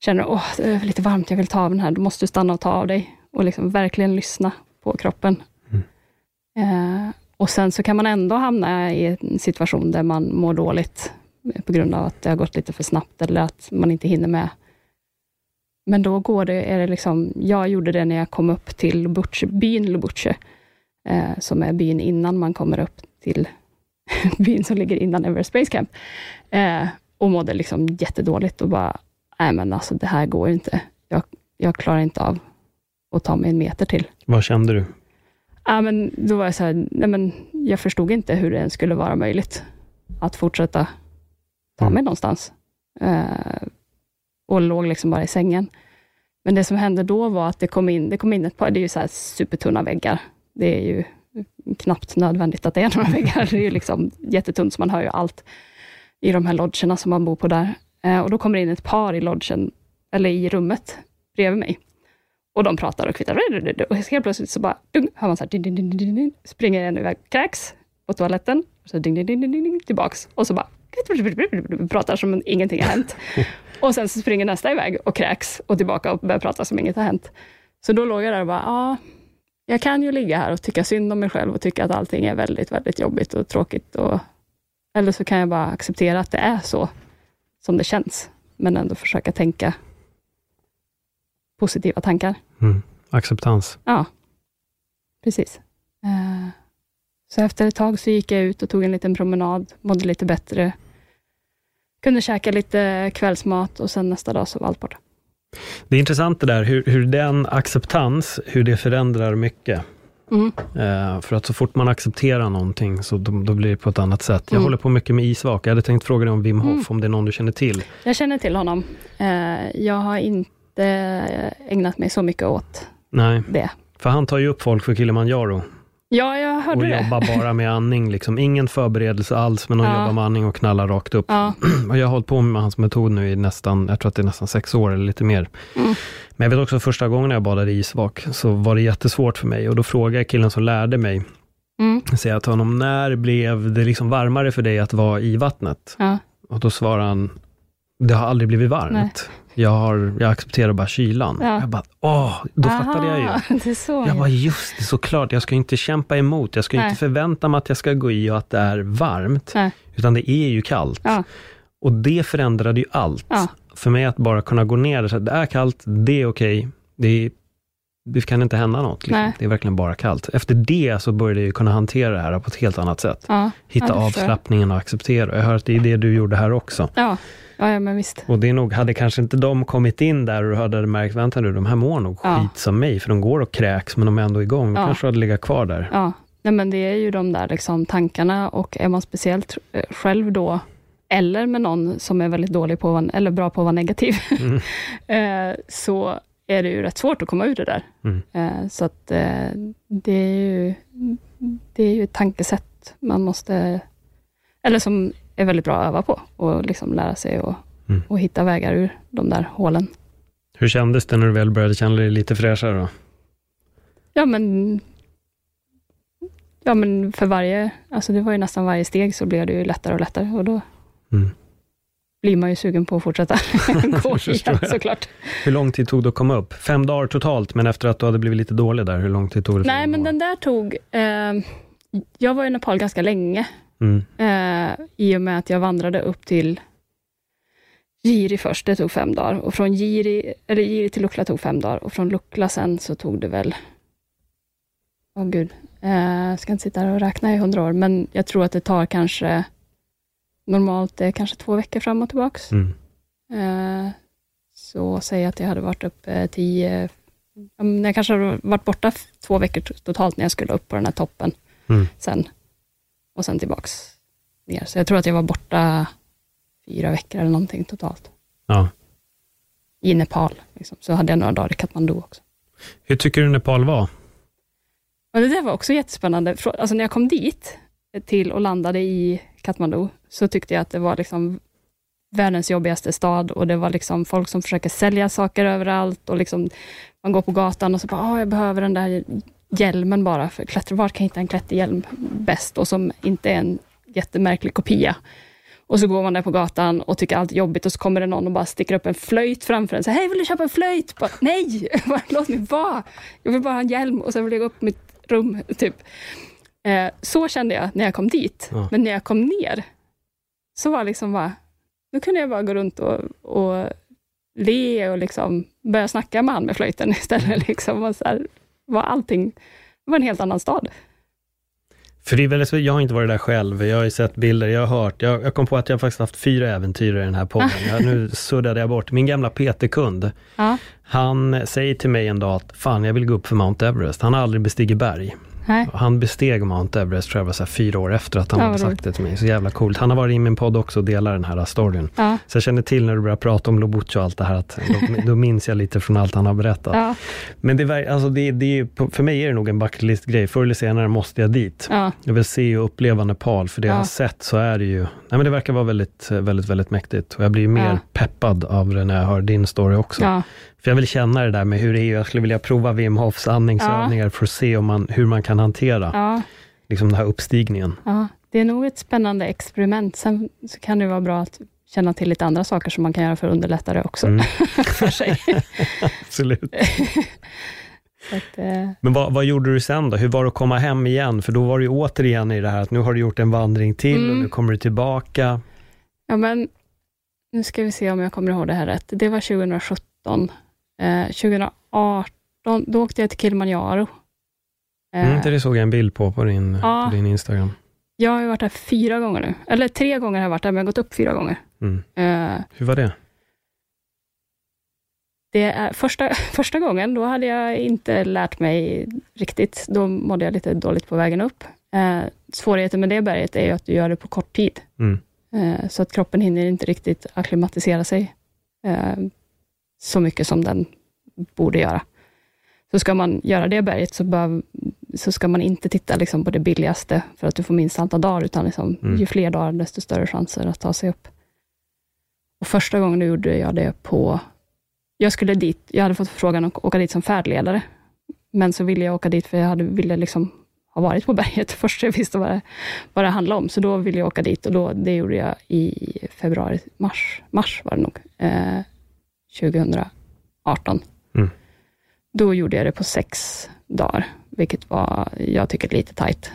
Känner du, åh det är lite varmt, jag vill ta av den här, då måste du stanna och ta av dig och liksom verkligen lyssna på kroppen. Mm. Eh, och sen så kan man ändå hamna i en situation där man mår dåligt på grund av att det har gått lite för snabbt eller att man inte hinner med. Men då går det, är det liksom, jag gjorde det när jag kom upp till Butche, byn Lubuche, eh, som är byn innan man kommer upp till byn som ligger innan Everest Space Camp. Eh, och mådde liksom jättedåligt och bara, nej men alltså det här går inte. Jag, jag klarar inte av att ta mig en meter till. Vad kände du? Ja, men då var jag så här, nej men jag förstod inte hur det ens skulle vara möjligt att fortsätta ta mm. mig någonstans. Eh, och låg liksom bara i sängen. Men det som hände då var att det kom in, det kom in ett par, det är ju så supertunna väggar. Det är ju knappt nödvändigt att det är några väggar. Det är ju liksom jättetunt, så man hör ju allt i de här lodgerna som man bor på där. Eh, och då kommer det in ett par i lodgen, eller i rummet bredvid mig. Och de pratar och kvittrar. Och helt plötsligt så bara, dung, hör man så här, ding, ding, ding, ding, springer en iväg, kräks på toaletten, och så ding, ding, ding, ding, ding, tillbaks. Och så bara, pratar som om ingenting har hänt. Och sen så springer nästa iväg och kräks och tillbaka och börjar prata som inget har hänt. Så då låg jag där och bara, ja, jag kan ju ligga här och tycka synd om mig själv och tycka att allting är väldigt, väldigt jobbigt och tråkigt. Och, eller så kan jag bara acceptera att det är så som det känns, men ändå försöka tänka positiva tankar. Mm. Acceptans. Ja, precis. Uh, så efter ett tag så gick jag ut och tog en liten promenad, mådde lite bättre, kunde käka lite kvällsmat och sen nästa dag så var allt borta. Det är intressant det där, hur, hur den acceptans, hur det förändrar mycket. Mm. Uh, för att så fort man accepterar någonting, så då, då blir det på ett annat sätt. Jag mm. håller på mycket med isvak. Jag hade tänkt fråga dig om Wim Hof, mm. om det är någon du känner till? Jag känner till honom. Uh, jag har inte ägnat mig så mycket åt Nej. det. För han tar ju upp folk för Kilimanjaro. Ja, jag hörde och det. Och jobbar bara med andning, liksom. ingen förberedelse alls, men hon ja. jobbar med andning och knallar rakt upp. Ja. Och jag har hållit på med hans metod nu i nästan, jag tror att det är nästan sex år eller lite mer. Mm. Men jag vet också första gången jag badade i isvak, så var det jättesvårt för mig och då frågade jag killen som lärde mig, mm. säger jag till honom, när blev det liksom varmare för dig att vara i vattnet? Ja. Och då svarade han, det har aldrig blivit varmt. Nej. Jag, har, jag accepterar bara kylan. Ja. Jag bara, åh, då Aha, fattade jag ju. Det så, jag bara, just det, såklart. Jag ska inte kämpa emot. Jag ska Nej. inte förvänta mig att jag ska gå i och att det är varmt. Nej. Utan det är ju kallt. Ja. Och det förändrade ju allt. Ja. För mig att bara kunna gå ner och säga, det är kallt, det är okej. Okay, det, det kan inte hända något. Liksom. Det är verkligen bara kallt. Efter det så började jag kunna hantera det här på ett helt annat sätt. Hitta avslappningen och acceptera. Jag hör att det är det du gjorde här också. Ja. Ja, ja, men visst. Och det är nog, hade kanske inte de kommit in där och du hade märkt, vänta nu, de här mår nog ja. skit som mig, för de går och kräks, men de är ändå igång. Då ja. kanske hade legat kvar där. Ja, Nej, men det är ju de där liksom, tankarna och är man speciellt eh, själv då, eller med någon som är väldigt dålig på, eller bra på att vara negativ, mm. Eh, så är det ju rätt svårt att komma ur det där. Mm. Eh, så att det är ju, det är ju ett tankesätt man måste, eller som är väldigt bra att öva på och liksom lära sig och, mm. och hitta vägar ur de där hålen. Hur kändes det när du väl började känna dig lite fräschare? Då? Ja, men ja, men för varje, alltså det var ju nästan varje steg så blev det ju lättare och lättare och då Mm. Blir man ju sugen på att fortsätta gå igen såklart. Hur lång tid tog det att komma upp? Fem dagar totalt, men efter att du hade blivit lite dålig där, hur lång tid tog det? Nej, men den där tog, eh, jag var i Nepal ganska länge, Mm. eh, i och med att jag vandrade upp till Giri först, det tog fem dagar. Och från Giri, eller Giri till Lukla tog fem dagar. Och från Lukla sen så tog det väl, åh gud, eh, jag ska inte sitta här och räkna i hundra år, men jag tror att det tar kanske, normalt är kanske två veckor fram och tillbaks. Mm. Eh, så säg att jag hade varit uppe tio, ja, men jag kanske hade varit borta två veckor totalt när jag skulle upp på den här toppen Mm. sen. Och sen tillbaks ner. Så jag tror att jag var borta fyra veckor eller någonting totalt. Ja. I Nepal. Liksom. Så hade jag några dagar i Kathmandu också. Hur tycker du Nepal var? Och det där var också jättespännande. Alltså när jag kom dit till och landade i Kathmandu, så tyckte jag att det var liksom världens jobbigaste stad och det var liksom folk som försöker sälja saker överallt och liksom man går på gatan och så bara, ah, jag behöver den där hjälmen bara, för klättra, var kan jag hitta en klätterhjälm bäst och som inte är en jättemärklig kopia. Och så går man där på gatan och tycker allt är jobbigt och så kommer det någon och bara sticker upp en flöjt framför en. Så hej, vill du köpa en flöjt? Bara, Nej, låt mig vara. Jag vill bara ha en hjälm och sen vill jag gå upp mitt rum. Typ. Eh, så kände jag när jag kom dit. Ja. Men när jag kom ner, så var liksom bara, nu kunde jag bara gå runt och, och le och liksom börja snacka med han med flöjten istället. Liksom. Och så här, var allting, det var en helt annan stad. För det är väldigt, jag har inte varit där själv, jag har ju sett bilder, jag har hört, jag, jag kom på att jag faktiskt haft fyra äventyr i den här podden. Jag, nu suddade jag bort. Min gamla PT-kund, Ja. han säger till mig en dag att fan, jag vill gå upp för Mount Everest. Han har aldrig bestigit berg. Nej. Han besteg Mount Everest, tror jag var så fyra år efter att han Ja, hade sagt det till mig. Så jävla coolt. Han har varit i min podd också och delar den här storyn. Ja. Så jag känner till när du börjar prata om Lobucho och allt det här, att då, då minns jag lite från allt han har berättat. Ja. Men det, alltså det, det för mig är det nog en bucket list-grej. Förr eller senare måste jag dit. Ja. Jag vill se och uppleva Nepal, för det jag Ja. har sett så är det ju, nej men det verkar vara väldigt, väldigt, väldigt mäktigt. Och jag blir mer peppad av det när jag hör din story också. Ja. För jag vill känna det där med hur det är, jag skulle vilja prova Wim Hofs andningsövningar för att se om man, hur man kan hantera Ja. liksom den här uppstigningen. Ja, det är nog ett spännande experiment. Sen så kan det vara bra att känna till lite andra saker som man kan göra för att underlätta det också Mm. för sig. Absolut. Att, eh, Men vad, vad gjorde du sen då? Hur var det att komma hem igen? För då var du återigen i det här att nu har du gjort en vandring till och Mm. nu kommer du tillbaka. ja, men nu ska vi se om jag kommer ihåg det här rätt. Det var 2017. Eh, 2018, då åkte jag till Kilimanjaro. Eh, Mm, det såg jag en bild på på din, Ja. på din Instagram. Jag har ju varit där fyra gånger nu. Eller tre gånger har jag varit där, men jag har gått upp fyra gånger. Mm. Eh, Hur var det? Det är första, första gången, då hade jag inte lärt mig riktigt. Då mådde jag lite dåligt på vägen upp. Eh, svårigheten med det berget är att du gör det på kort tid. Mm. Eh, så att kroppen hinner inte riktigt akklimatisera sig eh, så mycket som den borde göra. Så ska man göra det berget så, bör, så ska man inte titta liksom på det billigaste för att du får minst antal dagar, utan liksom, Mm. ju fler dagar, desto större chanser att ta sig upp. Och första gången gjorde jag det på... Jag skulle dit, jag hade fått frågan att åka dit som färdledare, men så ville jag åka dit för jag hade, ville liksom ha varit på berget först, jag visste vad det, vad det handlade om. Så då ville jag åka dit och då, det gjorde jag i februari, mars, mars var det nog, eh, 2018. Mm. Då gjorde jag det på sex dagar, vilket var, jag tycker, lite tajt.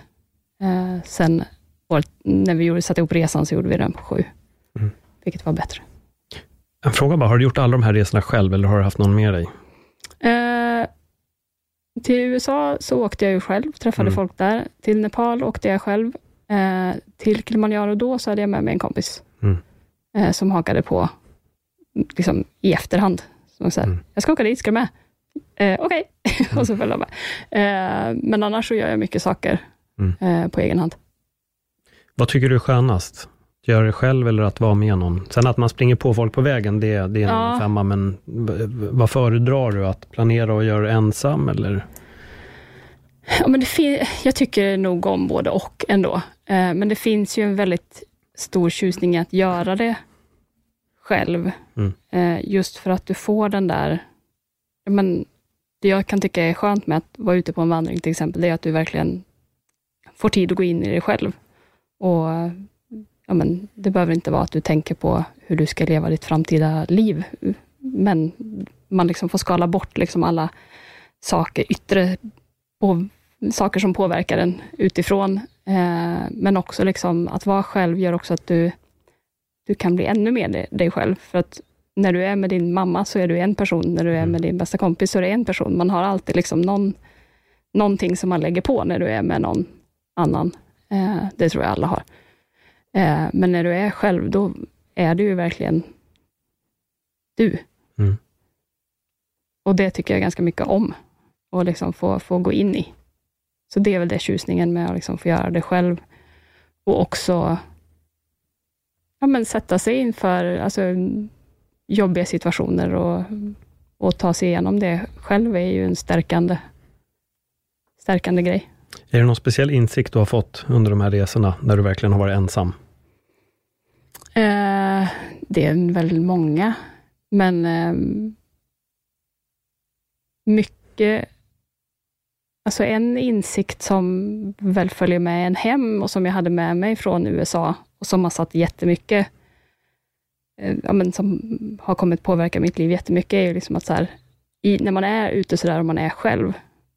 Eh, sen när vi gjorde, satte ihop resan så gjorde vi den på sju, Mm. vilket var bättre. En fråga bara, har du gjort alla de här resorna själv eller har du haft någon med dig? Eh, till USA så åkte jag ju själv, träffade Mm. folk där. Till Nepal åkte jag själv. Eh, till Kilimanjaro då så hade jag med mig en kompis Mm. eh, som hakade på liksom, i efterhand. Så så här, Mm. Jag ska åka dit, ska du med? Eh, Okej, Mm. och så följde jag med. Eh, men annars så gör jag mycket saker Mm. eh, på egen hand. Vad tycker du är skönast? Göra det själv eller att vara med någon? Sen att man springer på folk på vägen, det, det är en Ja. femma, men vad föredrar du? Att planera och göra ensam eller? Ja, men det jag tycker nog om både och ändå. Eh, men det finns ju en väldigt stor tjusning i att göra det själv. Mm. Eh, just för att du får den där... Men det jag kan tycka är skönt med att vara ute på en vandring till exempel, det är att du verkligen får tid att gå in i dig själv. Och ja, men, Det behöver inte vara att du tänker på hur du ska leva ditt framtida liv, men man liksom får skala bort liksom alla saker, yttre på, saker som påverkar en utifrån. Eh, men också liksom att vara själv gör också att du, du kan bli ännu mer dig själv. För att när du är med din mamma så är du en person, när du är med mm. din bästa kompis så är du en person. Man har alltid liksom någon, någonting som man lägger på när du är med någon annan. Eh, det tror jag alla har. Eh, men när du är själv, då är du ju verkligen du. Mm. Och det tycker jag ganska mycket om, att liksom få, få gå in i. Så det är väl det tjusningen med att liksom få göra det själv. Och också ja, men sätta sig inför alltså, jobbiga situationer och, och ta sig igenom det själv är ju en stärkande, stärkande grej. Är det någon speciell insikt du har fått under de här resorna, när du verkligen har varit ensam? Eh, det är väldigt många, men eh, mycket Alltså en insikt som väl följer med en hem och som jag hade med mig från USA och som har satt jättemycket, eh, ja, men som har kommit påverka mitt liv jättemycket, är ju liksom att så här, i, när man är ute sådär och man är själv,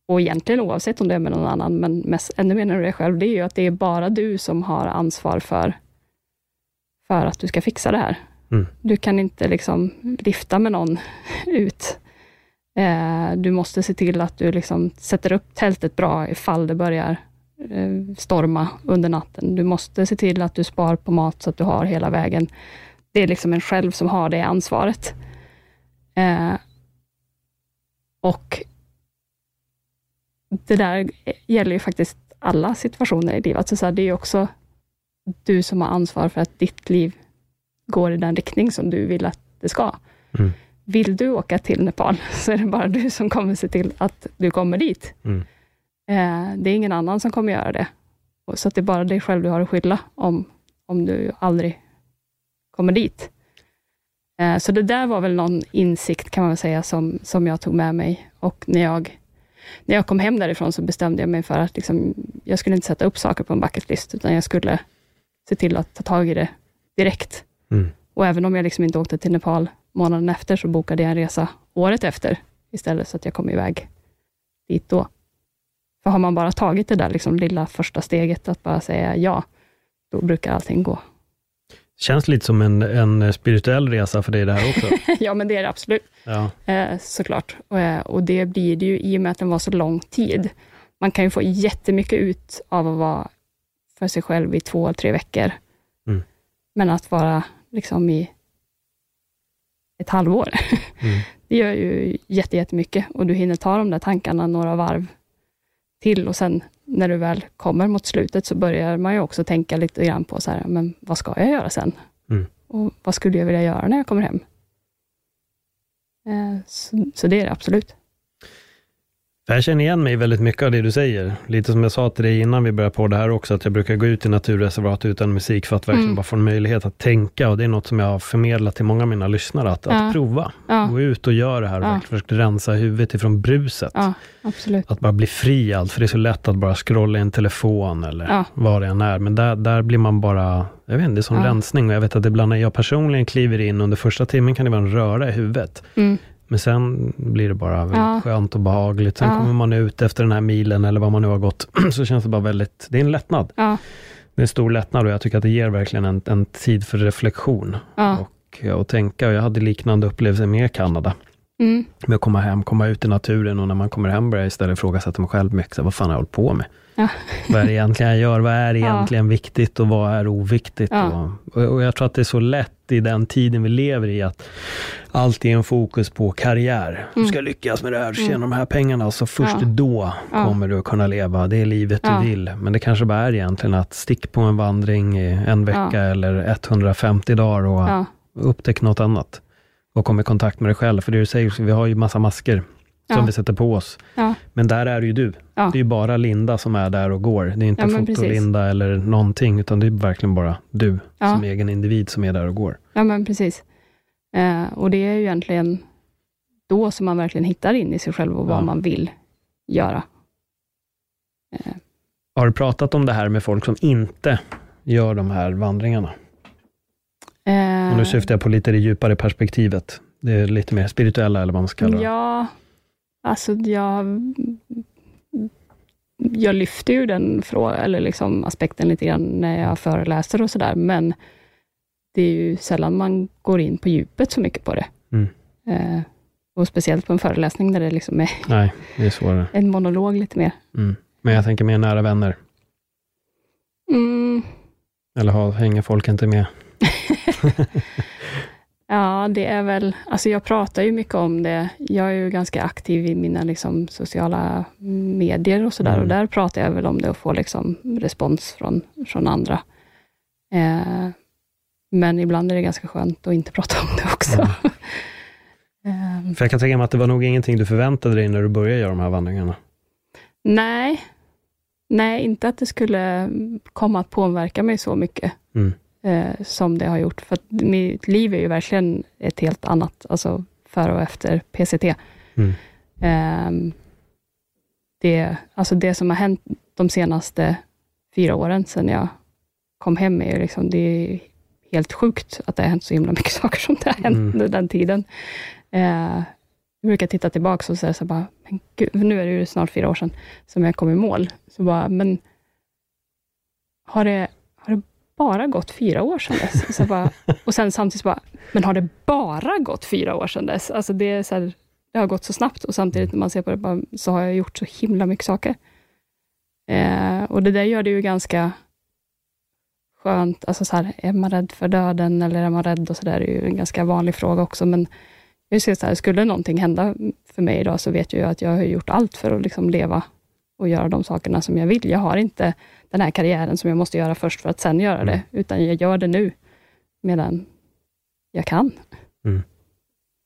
och egentligen oavsett om det är med någon annan, men mest, ännu mer när du är själv, det är ju att det är bara du som har ansvar för, för att du ska fixa det här. Mm. Du kan inte liksom lifta med någon ut Eh, du måste se till att du liksom sätter upp tältet bra ifall det börjar eh, storma under natten. Du måste se till att du spar på mat så att du har hela vägen. Det är liksom en själv som har det ansvaret. Eh, och det där gäller ju faktiskt alla situationer i livet. Alltså så här, det är också du som har ansvar för att ditt liv går i den riktning som du vill att det ska. Mm vill du åka till Nepal, så är det bara du som kommer se till att du kommer dit. Mm. Eh, det är ingen annan som kommer göra det. Så det är bara dig själv du har att skylla om, om du aldrig kommer dit. Eh, så det där var väl någon insikt, kan man väl säga, som, som jag tog med mig. Och när jag, när jag kom hem därifrån, så bestämde jag mig för att liksom, jag skulle inte sätta upp saker på en bucket list, utan jag skulle se till att ta tag i det direkt. Mm. Och även om jag liksom inte åkte till Nepal månaden efter, så bokade jag en resa året efter, istället, så att jag kom iväg dit då. För har man bara tagit det där liksom lilla första steget, att bara säga ja, då brukar allting gå. Känns lite som en, en spirituell resa för dig det här också. ja, men det är det absolut. Ja. Eh, såklart. Och, eh, och det blir det ju i och med att den var så lång tid. Man kan ju få jättemycket ut av att vara för sig själv i två, tre veckor. Mm. Men att vara liksom i ett halvår. Mm. Det gör ju jättemycket och du hinner ta de där tankarna några varv till och sen när du väl kommer mot slutet så börjar man ju också tänka lite grann på så här, men vad ska jag göra sen? Mm. Och vad skulle jag vilja göra när jag kommer hem? Eh, så, så det är det absolut. Jag känner igen mig väldigt mycket av det du säger. Lite som jag sa till dig innan vi började på det här också, att jag brukar gå ut i naturreservat utan musik för att verkligen mm. bara få en möjlighet att tänka. Och det är något som jag har förmedlat till många av mina lyssnare, att, ja. att prova. Ja. Gå ut och göra det här och ja. verkligen rensa huvudet ifrån bruset. Ja. Att bara bli fri allt, för det är så lätt att bara scrolla i en telefon eller vad det än är. Men där, där blir man bara, jag vet inte, det är som rensning. Och jag vet att ibland när jag personligen kliver in under första timmen kan det vara en röra i huvudet. Mm. Men sen blir det bara väldigt ja. skönt och behagligt. Sen ja. kommer man ut efter den här milen eller vad man nu har gått, så känns det bara väldigt, det är en lättnad. Ja. Det är en stor lättnad och jag tycker att det ger verkligen en, en tid för reflektion och, och tänka. Och jag hade liknande upplevelser med Kanada. Mm. Med att komma hem, komma ut i naturen och när man kommer hem börjar jag istället ifrågasätta mig själv mycket. Vad fan har jag hållit på med? Ja. vad är det egentligen jag gör? Vad är egentligen ja. viktigt och vad är oviktigt? Ja. Och, och, jag tror att det är så lätt i den tiden vi lever i att alltid är en fokus på karriär. Mm. Du ska lyckas med det här, tjäna mm. de här pengarna, så först då kommer du att kunna leva det livet du vill. Men det kanske bara är egentligen att stick på en vandring i en vecka eller 150 dagar och upptäck något annat och kom i kontakt med dig själv. För det du säger, vi har ju massa masker som ja. vi sätter på oss. Ja. Men där är det ju du. Ja. Det är ju bara Linda som är där och går. Det är inte ja, foto-Linda eller någonting, utan det är verkligen bara du som egen individ som är där och går. Ja, men precis. Eh, och det är ju egentligen då som man verkligen hittar in i sig själv och vad man vill göra. Eh, Har du pratat om det här med folk som inte gör de här vandringarna? Eh, Och nu syftar jag på lite det djupare perspektivet. Det är lite mer spirituella, eller vad man ska kalla det. Ja, alltså jag, jag lyfter ju den frå, eller liksom aspekten lite grann när jag föreläser och sådär, men det är ju sällan man går in på djupet så mycket på det. Mm. Eh, och speciellt på en föreläsning där det liksom är Nej, det är svårare. en monolog lite mer. Mm. Men jag tänker mer nära vänner. Mm, Eller har, hänger folk inte med? Ja, det är väl, alltså jag pratar ju mycket om det. Jag är ju ganska aktiv i mina liksom sociala medier och sådär, Mm. och där pratar jag väl om det och får liksom respons från, från andra. Eh, men ibland är det ganska skönt att inte prata om det också. eh, För jag kan tänka mig att det var nog ingenting du förväntade dig när du började göra de här vandringarna. nej, nej, inte att det skulle komma att påverka mig så mycket. Mm. Eh, som det har gjort. För att mitt liv är ju verkligen ett helt annat, alltså före och efter PCT. Mm. Ehm, det, alltså det som har hänt de senaste fyra åren, sedan jag kom hem, är ju liksom, det är helt sjukt att det har hänt så himla mycket saker som det har hänt Mm. under den tiden. Eh, jag brukar titta tillbaka och säga så bara, men gud, nu är det ju snart fyra år sedan som jag kom i mål. Så bara, men har det bara gått fyra år sedan dess? Så bara, och sen samtidigt bara, men har det bara gått fyra år sedan dess? Alltså det, är så här, det har gått så snabbt och samtidigt när man ser på det, bara, så har jag gjort så himla mycket saker. Eh, och det där gör det ju ganska skönt. Alltså så här, är man rädd för döden eller är man rädd och så där, är ju en ganska vanlig fråga också, men jag ser så här, skulle någonting hända för mig idag, så vet jag ju att jag har gjort allt för att liksom leva och göra de sakerna som jag vill. Jag har inte den här karriären som jag måste göra först för att sen göra det, utan jag gör det nu, medan jag kan.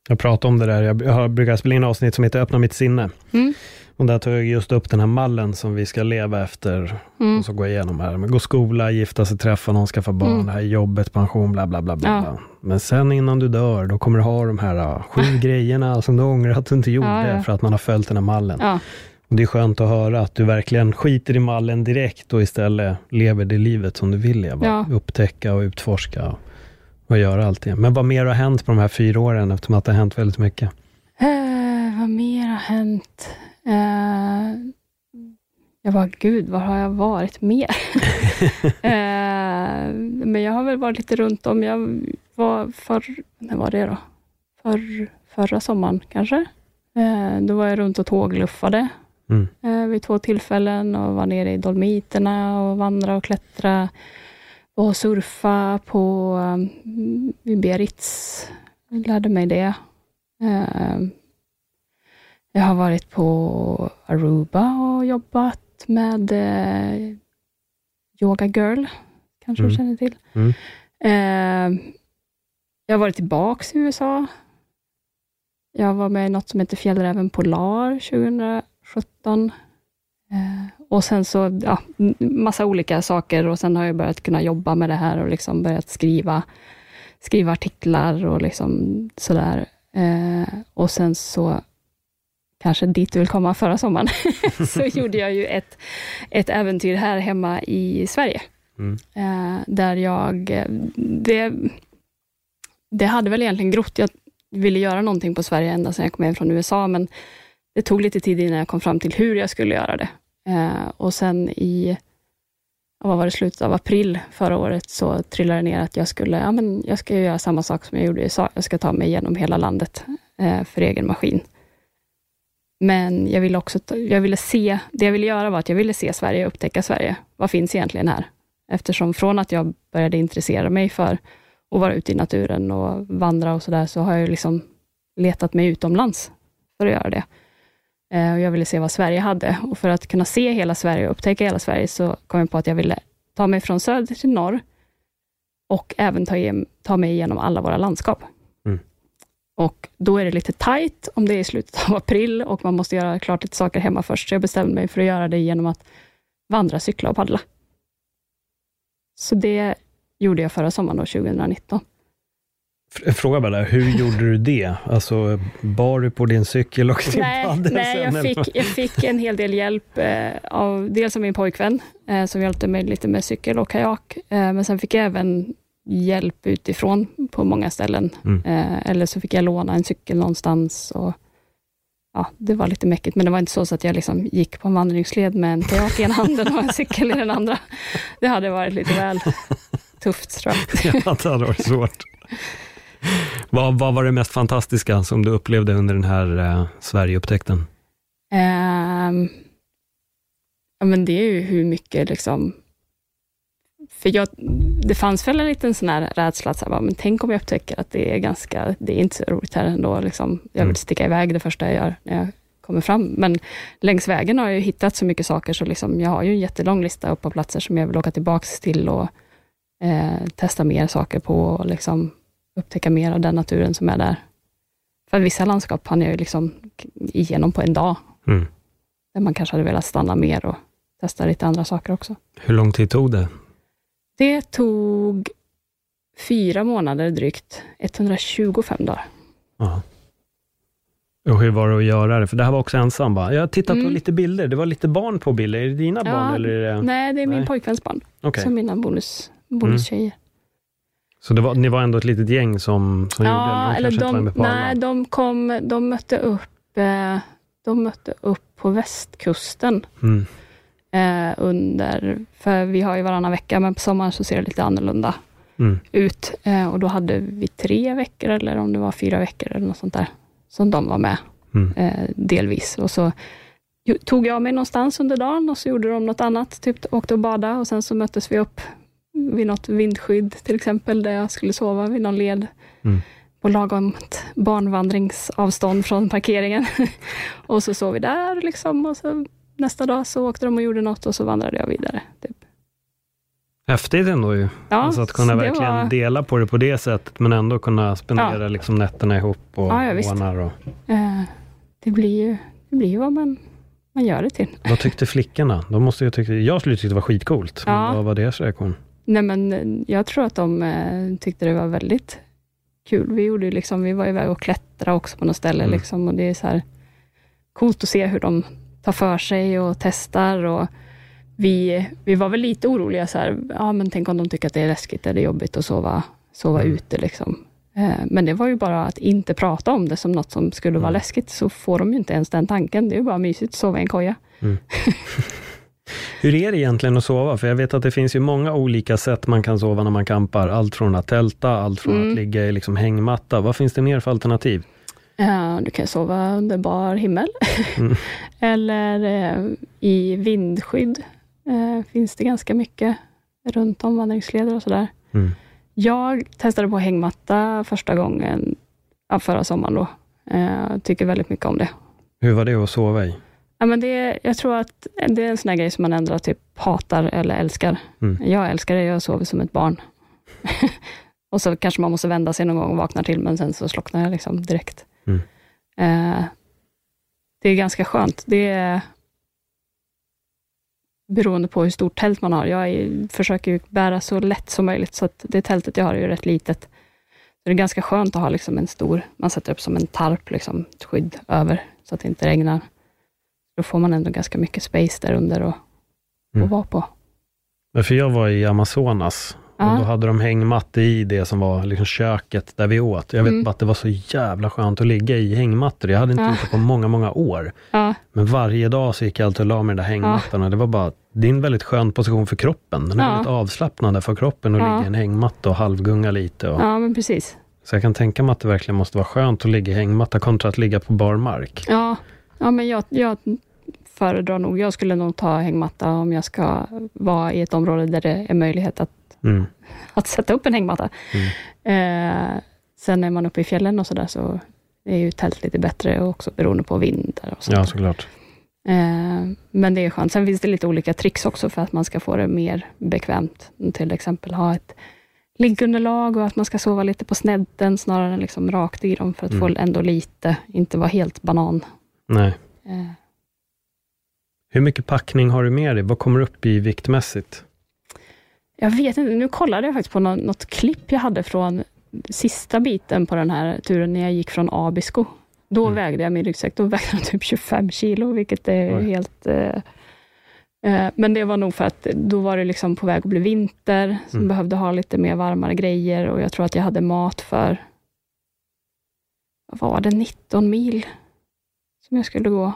Jag pratar om det där, jag brukar spela in avsnitt som heter Öppna mitt sinne. Mm. Och där tog jag just upp den här mallen som vi ska leva efter. Mm. Och så går jag igenom här. Men gå skola, gifta sig, träffa någon, skaffa barn, Mm. det här är jobbet, pension, bla bla bla. bla. Ja. Men sen innan du dör, då kommer du ha de här uh, sju grejerna som du ångrar att du inte gjorde, Ja, ja. för att man har följt den här mallen. Och det är skönt att höra att du verkligen skiter i mallen direkt och istället lever det livet som du vill leva. Ja. Upptäcka och utforska och, och göra allt det. Men vad mer har hänt på de här fyra åren, eftersom att det har hänt väldigt mycket? Eh, vad mer har hänt? Eh, jag bara, gud, var har jag varit mer? eh, men jag har väl varit lite runt om. Jag var för, när var det då? För, förra sommaren kanske. Eh, då var jag runt och tågluffade mm. Eh, vid två tillfällen och var nere i Dolmiterna och vandra och klättra och surfa på um, Biarritz. Jag lärde mig det. Ehm, jag har varit på Aruba och jobbat med eh, Yoga Girl, kanske mm. du känner till. Mm. Ehm, jag har varit tillbaka i USA. Jag var med i något som heter Fjällräven Polar 2011 17. Eh, och sen så, ja, massa olika saker och sen har jag börjat kunna jobba med det här och liksom börjat skriva, skriva artiklar och liksom sådär. Eh, och sen så kanske dit du vill komma förra sommaren, så gjorde jag ju ett, ett äventyr här hemma i Sverige. Mm. Eh, där jag, det, det hade väl egentligen grott. Jag ville göra någonting på Sverige ända sedan jag kom hem från USA, men det tog lite tid innan jag kom fram till hur jag skulle göra det. Eh, och sen i, vad var det, slutet av april förra året, så trillade det ner att jag skulle, ja men jag ska göra samma sak som jag gjorde i USA. Jag ska ta mig igenom hela landet eh, för egen maskin. Men jag ville också, jag ville se, det jag ville göra var att jag ville se Sverige, upptäcka Sverige. Vad finns egentligen här? Eftersom från att jag började intressera mig för att vara ute i naturen och vandra och sådär, så har jag liksom letat mig utomlands för att göra det. Eh, och jag ville se vad Sverige hade. Och för att kunna se hela Sverige och upptäcka hela Sverige, så kom jag på att jag ville ta mig från söder till norr och även ta, igen, ta mig igenom alla våra landskap. Mm. Och då är det lite tajt om det är i slutet av april och man måste göra klart lite saker hemma först, så jag bestämde mig för att göra det genom att vandra, cykla och paddla. Så det gjorde jag förra sommaren, då, 2019. F- Fråga bara, där, hur gjorde du det? Alltså, bar du på din cykel och din Nej, paddel nej jag, fick, jag fick en hel del hjälp eh, av dels av min pojkvän, eh, som hjälpte mig lite med cykel och kajak, eh, men sen fick jag även hjälp utifrån på många ställen. Mm. Eh, eller så fick jag låna en cykel någonstans. Och, ja, det var lite mäckigt, men det var inte så, så att jag liksom gick på en vandringsled med en kajak i ena handen och en cykel i den andra. Det hade varit lite väl tufft, tror jag. Ja, det hade varit svårt. Vad, vad var det mest fantastiska som du upplevde under den här eh, Sverigeupptäckten? Ehm, ja, men det är ju hur mycket liksom... För jag, det fanns väl en liten sån här rädsla, att så här, men tänk om jag upptäcker att det är ganska, det är inte så roligt här ändå. Liksom. Jag Mm. vill sticka iväg det första jag gör när jag kommer fram. Men längs vägen har jag ju hittat så mycket saker, så liksom, jag har ju en jättelång lista upp på platser som jag vill åka tillbaks till och eh, testa mer saker på och liksom upptäcka mer av den naturen som är där. För vissa landskap hann jag ju liksom igenom på en dag, Mm. där man kanske hade velat stanna mer och testa lite andra saker också. Hur lång tid tog det? Det tog fyra månader drygt, 125 dagar. Ja. Och hur var det att göra det? För det här var också ensam va? Jag har tittat på Mm. lite bilder, det var lite barn på bilder. Är det dina Ja, barn eller det... Nej, det är min Nej. pojkväns barn, Okej. som mina bonus, bonustjejer. Så det var, ni var ändå ett litet gäng som, som gjorde det? Ja, De eller de, nej, de kom, de mötte upp, eh, de mötte upp på västkusten Mm. eh, under, för vi har ju varannan vecka, men på sommaren så ser det lite annorlunda Mm. ut. Eh, och då hade vi tre veckor, eller om det var fyra veckor, eller något sånt där, som de var med, Mm. delvis. Och så tog jag mig någonstans under dagen och så gjorde de något annat, typ åkte och badade och sen så möttes vi upp vid något vindskydd till exempel, där jag skulle sova vid någon led. Mm. På lagom barnvandringsavstånd från parkeringen. och så sov vi där liksom och så nästa dag så åkte de och gjorde något och så vandrade jag vidare. Typ. Häftigt ändå ju. Ja, alltså att kunna verkligen var- dela på det på det sättet, men ändå kunna spendera Ja. liksom nätterna ihop och Ja, ja, visst. Och... Eh, det blir ju det blir ju vad man, man gör det till. Vad tyckte flickorna? De måste ju tycka, jag skulle tycka det var skitcoolt. Ja. vad var deras reaktion? Nej, men eh, jag tror att de eh, tyckte det var väldigt kul. Vi, gjorde ju liksom, vi var iväg och klättrade också på något ställe. Mm. Liksom, och det är så här coolt att se hur de tar för sig och testar. Och vi, vi var väl lite oroliga, så här, ja, men tänk om de tycker att det är läskigt eller jobbigt att sova, sova Mm. ute. Liksom. Eh, Men det var ju bara att inte prata om det som något som skulle vara Mm. läskigt, så får de ju inte ens den tanken. Det är ju bara mysigt att sova i en koja. Hur är det egentligen att sova? För jag vet att det finns ju många olika sätt man kan sova när man campar. Allt från att tälta, allt från Mm. att ligga i liksom hängmatta. Vad finns det mer för alternativ? Ja, du kan sova under bar himmel. Mm. Eller eh, i vindskydd. Eh, finns det ganska mycket runt om vandringsleder och sådär. Mm. Jag testade på hängmatta första gången ja, förra sommaren. Då. Eh, tycker väldigt mycket om det. Hur var det att sova i? Ja, men det. Jag tror att det är en sån här grej som man ändå typ hatar eller älskar. Mm. Jag älskar det, jag sover som ett barn. och så kanske man måste vända sig någon gång och vakna till, men sen så slocknar jag liksom direkt. Mm. Eh, det är ganska skönt. Det är beroende på hur stort tält man har. Jag är, försöker ju bära så lätt som möjligt, så att det tältet jag har är ju rätt litet. Så det är ganska skönt att ha liksom en stor, man sätter upp som en tarp, liksom, ett skydd över, så att det inte regnar. Då får man ändå ganska mycket space där under att Mm. att vara på. Men För jag var i Amazonas och Ja. då hade de hängmatte i det som var liksom köket där vi åt. Jag vet Mm. bara att det var så jävla skönt att ligga i hängmattor. Jag hade inte Ja. gjort det på många, många år. Ja, Men varje dag så gick jag alltid och la mig i den där hängmattan och det var bara, det är en väldigt skön position för kroppen. Den är Ja. väldigt avslappnande för kroppen att Ja. ligga i en hängmatta och halvgunga lite. Och, ja men precis. Så jag kan tänka mig att det verkligen måste vara skönt att ligga i hängmatta kontra att ligga på bar mark. Ja, ja men jag, jag föredrar nog, jag skulle nog ta hängmatta om jag ska vara i ett område där det är möjlighet att, Mm. att sätta upp en hängmatta. Mm. Eh, sen är man uppe i fjällen och sådär, så är ju tält lite bättre, också beroende på vindar och sånt. Ja, såklart. Eh, men det är skönt. Sen finns det lite olika tricks också för att man ska få det mer bekvämt. Till exempel ha ett liggunderlag och att man ska sova lite på snedden snarare än liksom rakt i dem för att Mm. få ändå lite, inte vara helt banan. Nej. Eh, Hur mycket packning har du med dig? Vad kommer upp i viktmässigt? Jag vet inte, nu kollade jag faktiskt på nå- något klipp jag hade från sista biten på den här turen, när jag gick från Abisko, då Mm. vägde jag min ryggsäck, då vägde den typ 25 kilo, vilket är Oj. helt... Eh, eh, men det var nog för att då var det liksom på väg att bli vinter, så Mm. behövde ha lite mer varmare grejer och jag tror att jag hade mat för, vad var det, 19 mil som jag skulle gå.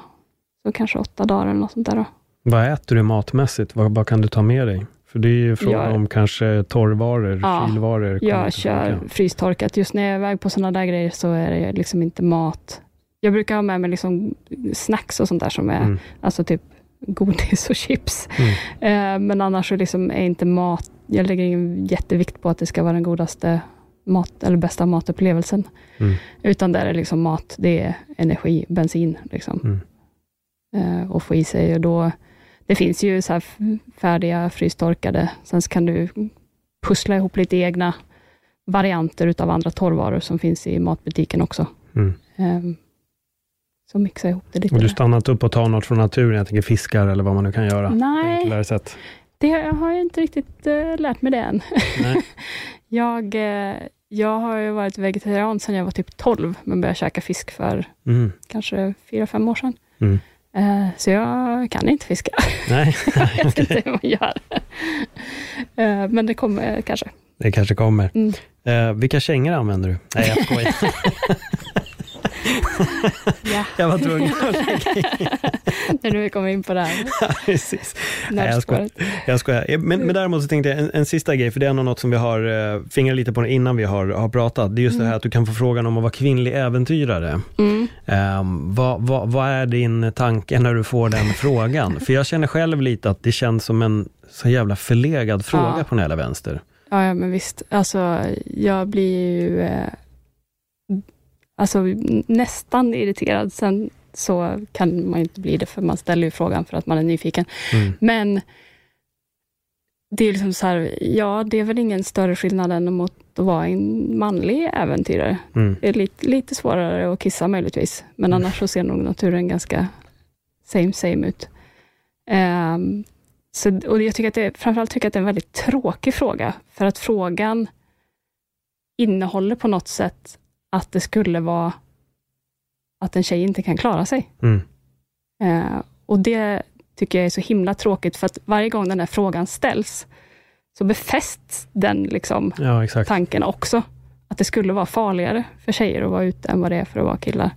Så kanske åtta dagar eller något sånt där. Då. Vad äter du matmässigt? Vad, vad kan du ta med dig? För det är ju frågan Jag- om kanske torrvaror, Ja, kylvaror. Jag kör funka. frystorkat. Just när jag är iväg på sådana där grejer så är det liksom inte mat. Jag brukar ha med mig liksom snacks och sånt där som är, Mm. alltså typ godis och chips. Mm. Eh, men annars så liksom är inte mat, jag lägger ingen jättevikt på att det ska vara den godaste mat, eller bästa matupplevelsen. Mm. Utan där är liksom mat, det är energi, bensin liksom. Mm. Eh, och få i sig. Och då, det finns ju så färdiga frystorkade, sen så kan du pussla ihop lite egna varianter utav andra torrvaror som finns i matbutiken också. Mm. Eh, så mixa ihop det lite. Och du stannat upp och tar något från naturen, jag tänker fiskar eller vad man nu kan göra. Nej. Det har jag inte riktigt eh, lärt mig det än. Jag, eh, jag har ju varit vegetarian sedan jag var typ 12, men började käka fisk för Mm. kanske 4-5 år sedan. Mm. Eh, så jag kan inte fiska. Nej, jag vet inte hur man gör. Eh, men det kommer kanske. det kanske kommer. Mm. Eh, vilka kängor använder du? Nej, jag skojar. Ja. jag var tvungen att lägga in. Nu vi kommer in på det här Precis. Nej, jag skojar. Jag skojar. Men, men däremot så tänkte jag en, en sista grej, för det är något som vi har eh, fingrat lite på innan vi har, har pratat. Det är just det här att du kan få frågan om att vara kvinnlig äventyrare. Mm. Um, vad, vad, vad är din tanke när du får den frågan? För jag känner själv lite att det känns som en så jävla förlegad fråga Ja. på den hela vänster. Ja, ja, men visst. Alltså, jag blir ju eh, alltså, nästan irriterad. Sen så kan man inte bli det, för man ställer ju frågan för att man är nyfiken. Mm. Men det är liksom så här, ja, det är väl ingen större skillnad än mot att vara en manlig äventyrare. Mm. Det är lite, lite svårare att kissa möjligtvis, men Mm. annars så ser nog naturen ganska same same ut. Ehm, så, och jag tycker att det, framförallt tycker jag att det är en väldigt tråkig fråga, för att frågan innehåller på något sätt att det skulle vara att en tjej inte kan klara sig. Mm. Eh, och det tycker jag är så himla tråkigt, för att varje gång den här frågan ställs, så befästs den liksom Ja, tanken också. Att det skulle vara farligare för tjejer att vara ute än vad det är för att vara killar.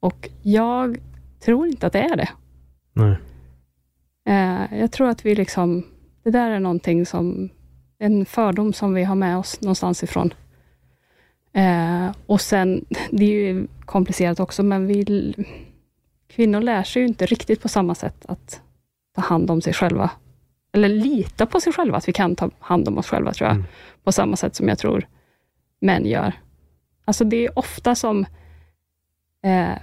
Och jag tror inte att det är det. Nej. Eh, jag tror att vi liksom, det där är någonting som, en fördom som vi har med oss någonstans ifrån. Eh, och sen, det är ju komplicerat också, men vi, kvinnor lär sig ju inte riktigt på samma sätt att ta hand om sig själva. Eller lita på sig själva, att vi kan ta hand om oss själva, tror jag. Mm. På samma sätt som jag tror män gör. Alltså det är ofta som eh,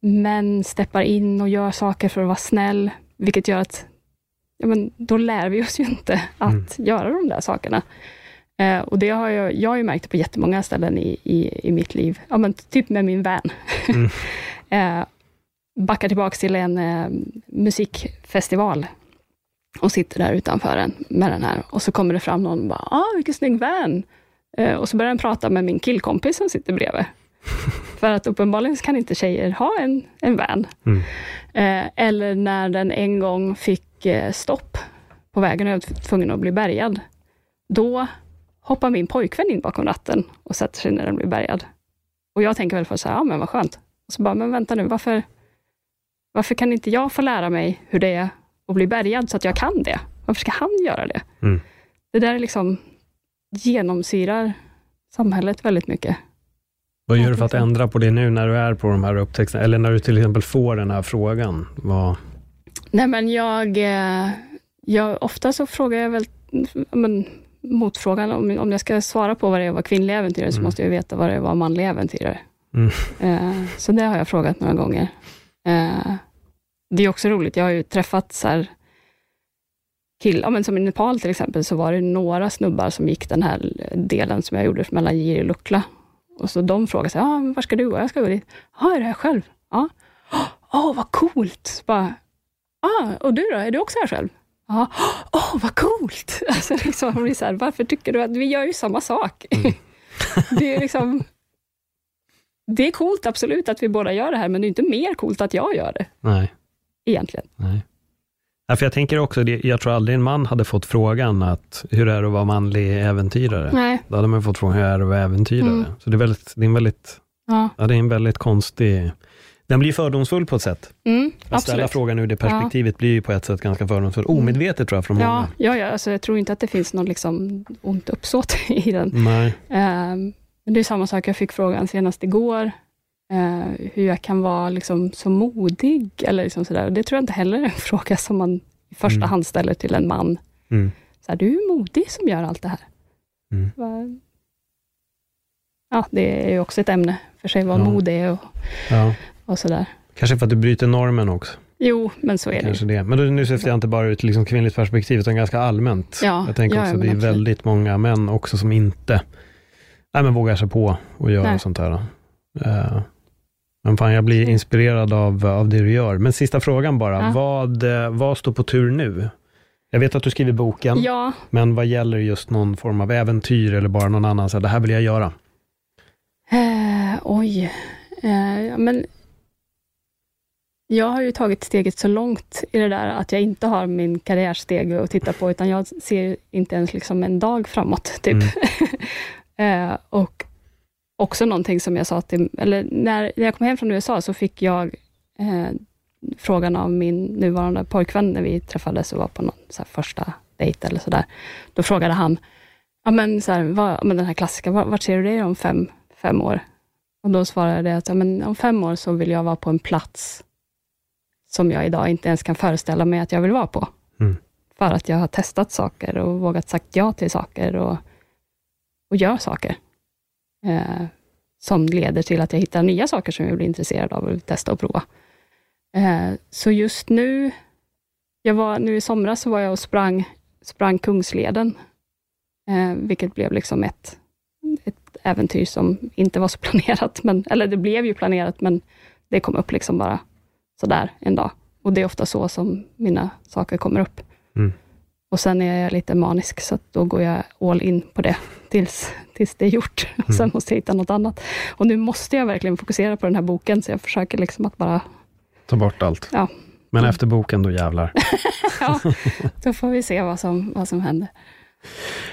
män steppar in och gör saker för att vara snäll, vilket gör att ja, men då lär vi oss ju inte att göra de där sakerna. Eh, och det har jag, jag har ju märkt på jättemånga ställen i, i, i mitt liv. Ja, men typ med min vän. Mm. eh, backar tillbaka till en eh, musikfestival och sitter där utanför en med den här. Och så kommer det fram någon och bara, ah, vilken snygg van. Eh, och så börjar den prata med min killkompis som sitter bredvid. För att uppenbarligen kan inte tjejer ha en, en van. Mm. Eh, eller när den en gång fick eh, stopp på vägen och jag var tvungen att bli bärgad. Då hoppar min pojkvän in bakom ratten och sätter sig när den blir bärgad. Och jag tänker väl först så här, ja men vad skönt. Och så bara, men vänta nu, varför, varför kan inte jag få lära mig hur det är att bli bärgad så att jag kan det? Varför ska han göra det? Mm. Det där är liksom genomsyrar samhället väldigt mycket. Vad gör du för att ändra på det nu när du är på de här upptäckterna? Eller när du till exempel får den här frågan? Vad... Nej, men jag, eh, jag... Ofta så frågar jag väl men, motfrågan, om, om jag ska svara på vad det är att vara kvinnlig äventyrare, så Mm. måste jag veta vad det är att vara manlig äventyrare. Mm. Eh, så det har jag frågat några gånger. Eh, det är också roligt, jag har ju träffat så här kill, ja, men som i Nepal till exempel, så var det några snubbar som gick den här delen som jag gjorde mellan Jiri och Lukla. Och så de frågade sig, ah, var ska du gå? Jag ska gå dit. Ja, är det här själv? Ja. Åh, vad coolt! Så Bara, ah, och du då? Är du också här själv? Ja. Åh, vad coolt! Alltså, liksom, så här, varför tycker du att vi gör ju samma sak? Det är liksom... Det är coolt, absolut, att vi båda gör det här, men det är inte mer coolt att jag gör det, Nej. egentligen. Nej. Ja, för jag tänker också, jag tror aldrig en man hade fått frågan att hur är det att vara manlig äventyrare? Nej, Då hade man fått frågan, hur är det att vara äventyrare? Mm. Så det är, väldigt, det är en väldigt, ja. ja, det är en väldigt konstig, den blir fördomsfull på ett sätt. Mm, Att ställa frågan ur det perspektivet blir ju på ett sätt ganska fördomsfull. Omedvetet tror jag från Ja, många. ja, ja alltså jag tror inte att det finns något liksom ont uppsåt i den. Nej. Ehm, men det är samma sak, jag fick frågan senast igår, eh, hur jag kan vara liksom så modig, eller liksom sådär. Det tror jag inte heller är en fråga som man i första Mm. hand ställer till en man. Mm. Så här, du är modig som gör allt det här. Mm. Ja, det är ju också ett ämne för sig, vad Ja. mod är och, Ja. Och sådär. Kanske för att du bryter normen också. Jo, men så är. Kanske det. Men då, nu syftar jag inte bara ut liksom kvinnligt perspektiv, utan ganska allmänt. Ja, jag tänker ja, också att det är väldigt många män också som inte nej, men vågar sig på och göra Nej. sånt här. Uh, men fan, jag blir inspirerad av, av det du gör. Men sista frågan bara, Ja. vad, eh, vad står på tur nu? Jag vet att du skriver boken, Ja, men vad gäller just någon form av äventyr eller bara någon annan, så här, det här vill jag göra. Eh, oj. Eh, men jag har ju tagit steget så långt i det där att jag inte har min karriärsteg att titta på, utan jag ser inte ens liksom en dag framåt. Typ. eh, och också någonting som jag sa till, eller när, när jag kom hem från USA så fick jag eh, frågan av min nuvarande pojkvän när vi träffades och var på någon första dejt eller sådär. Då frågade han, ja men, så här, vad, men den här klassiska, vart ser du dig om fem, fem år? Och då svarade jag att ja, men om fem år så vill jag vara på en plats som jag idag inte ens kan föreställa mig att jag vill vara på. Mm. För att jag har testat saker och vågat sagt ja till saker och, och gör saker. Eh, som leder till att jag hittar nya saker som jag blir intresserad av och vill testa och prova. Eh, så just nu, jag var, nu i somras så var jag och sprang, sprang Kungsleden, eh, vilket blev liksom ett, ett äventyr som inte var så planerat, men, eller det blev ju planerat, men det kom upp liksom bara sådär en dag. Och det är ofta så som mina saker kommer upp. Mm. Och sen är jag lite manisk, så då går jag all in på det tills, tills det är gjort. Och sen måste jag hitta något annat. Och nu måste jag verkligen fokusera på den här boken, så jag försöker liksom att bara, Ta bort allt. ja, Men efter boken, då jävlar. ja då får vi se vad som, vad som händer.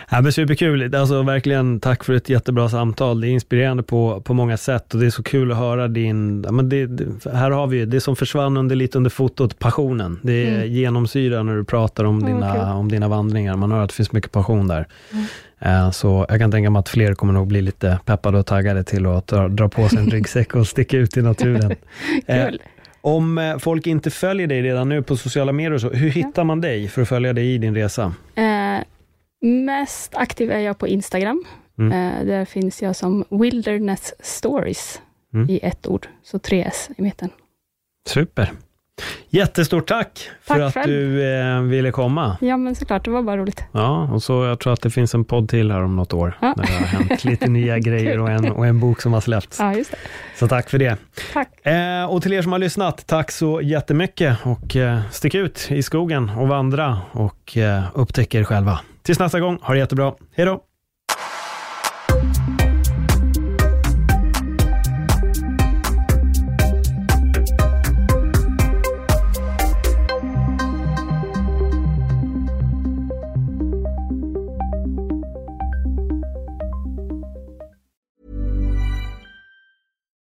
Ja, men superkul. Alltså, verkligen tack för ett jättebra samtal. Det är inspirerande på, på många sätt och det är så kul att höra din... Ja, men det, här har vi det som försvann under, lite under fotot, passionen. Det Mm. genomsyra när du pratar om, vad dina, kul. om dina vandringar. Man hör att det finns mycket passion där. Mm. Eh, Så jag kan tänka mig att fler kommer nog bli lite peppade och taggade till att dra, dra på sig en ryggsäck och sticka ut i naturen. Eh, Kul. Om eh, folk inte följer dig redan nu på sociala medier, så, hur hittar man dig för att följa dig i din resa? Eh, mest aktiv är jag på Instagram. Mm. Eh, där finns jag som Wilderness Stories Mm. i ett ord, så tre S i mitten. Super. Jättestort tack för Tack att själv. du eh, ville komma. Ja, men såklart, det var bara roligt. Ja, och så jag tror att det finns en podd till här om något år, Ja. när det har hänt lite nya grejer och en, och en bok som har släppts. Ja, just det. Så tack för det. Tack. Eh, och till er som har lyssnat, tack så jättemycket och eh, stick ut i skogen och vandra och eh, upptäck er själva. Tills nästa gång, ha det jättebra. Hej då!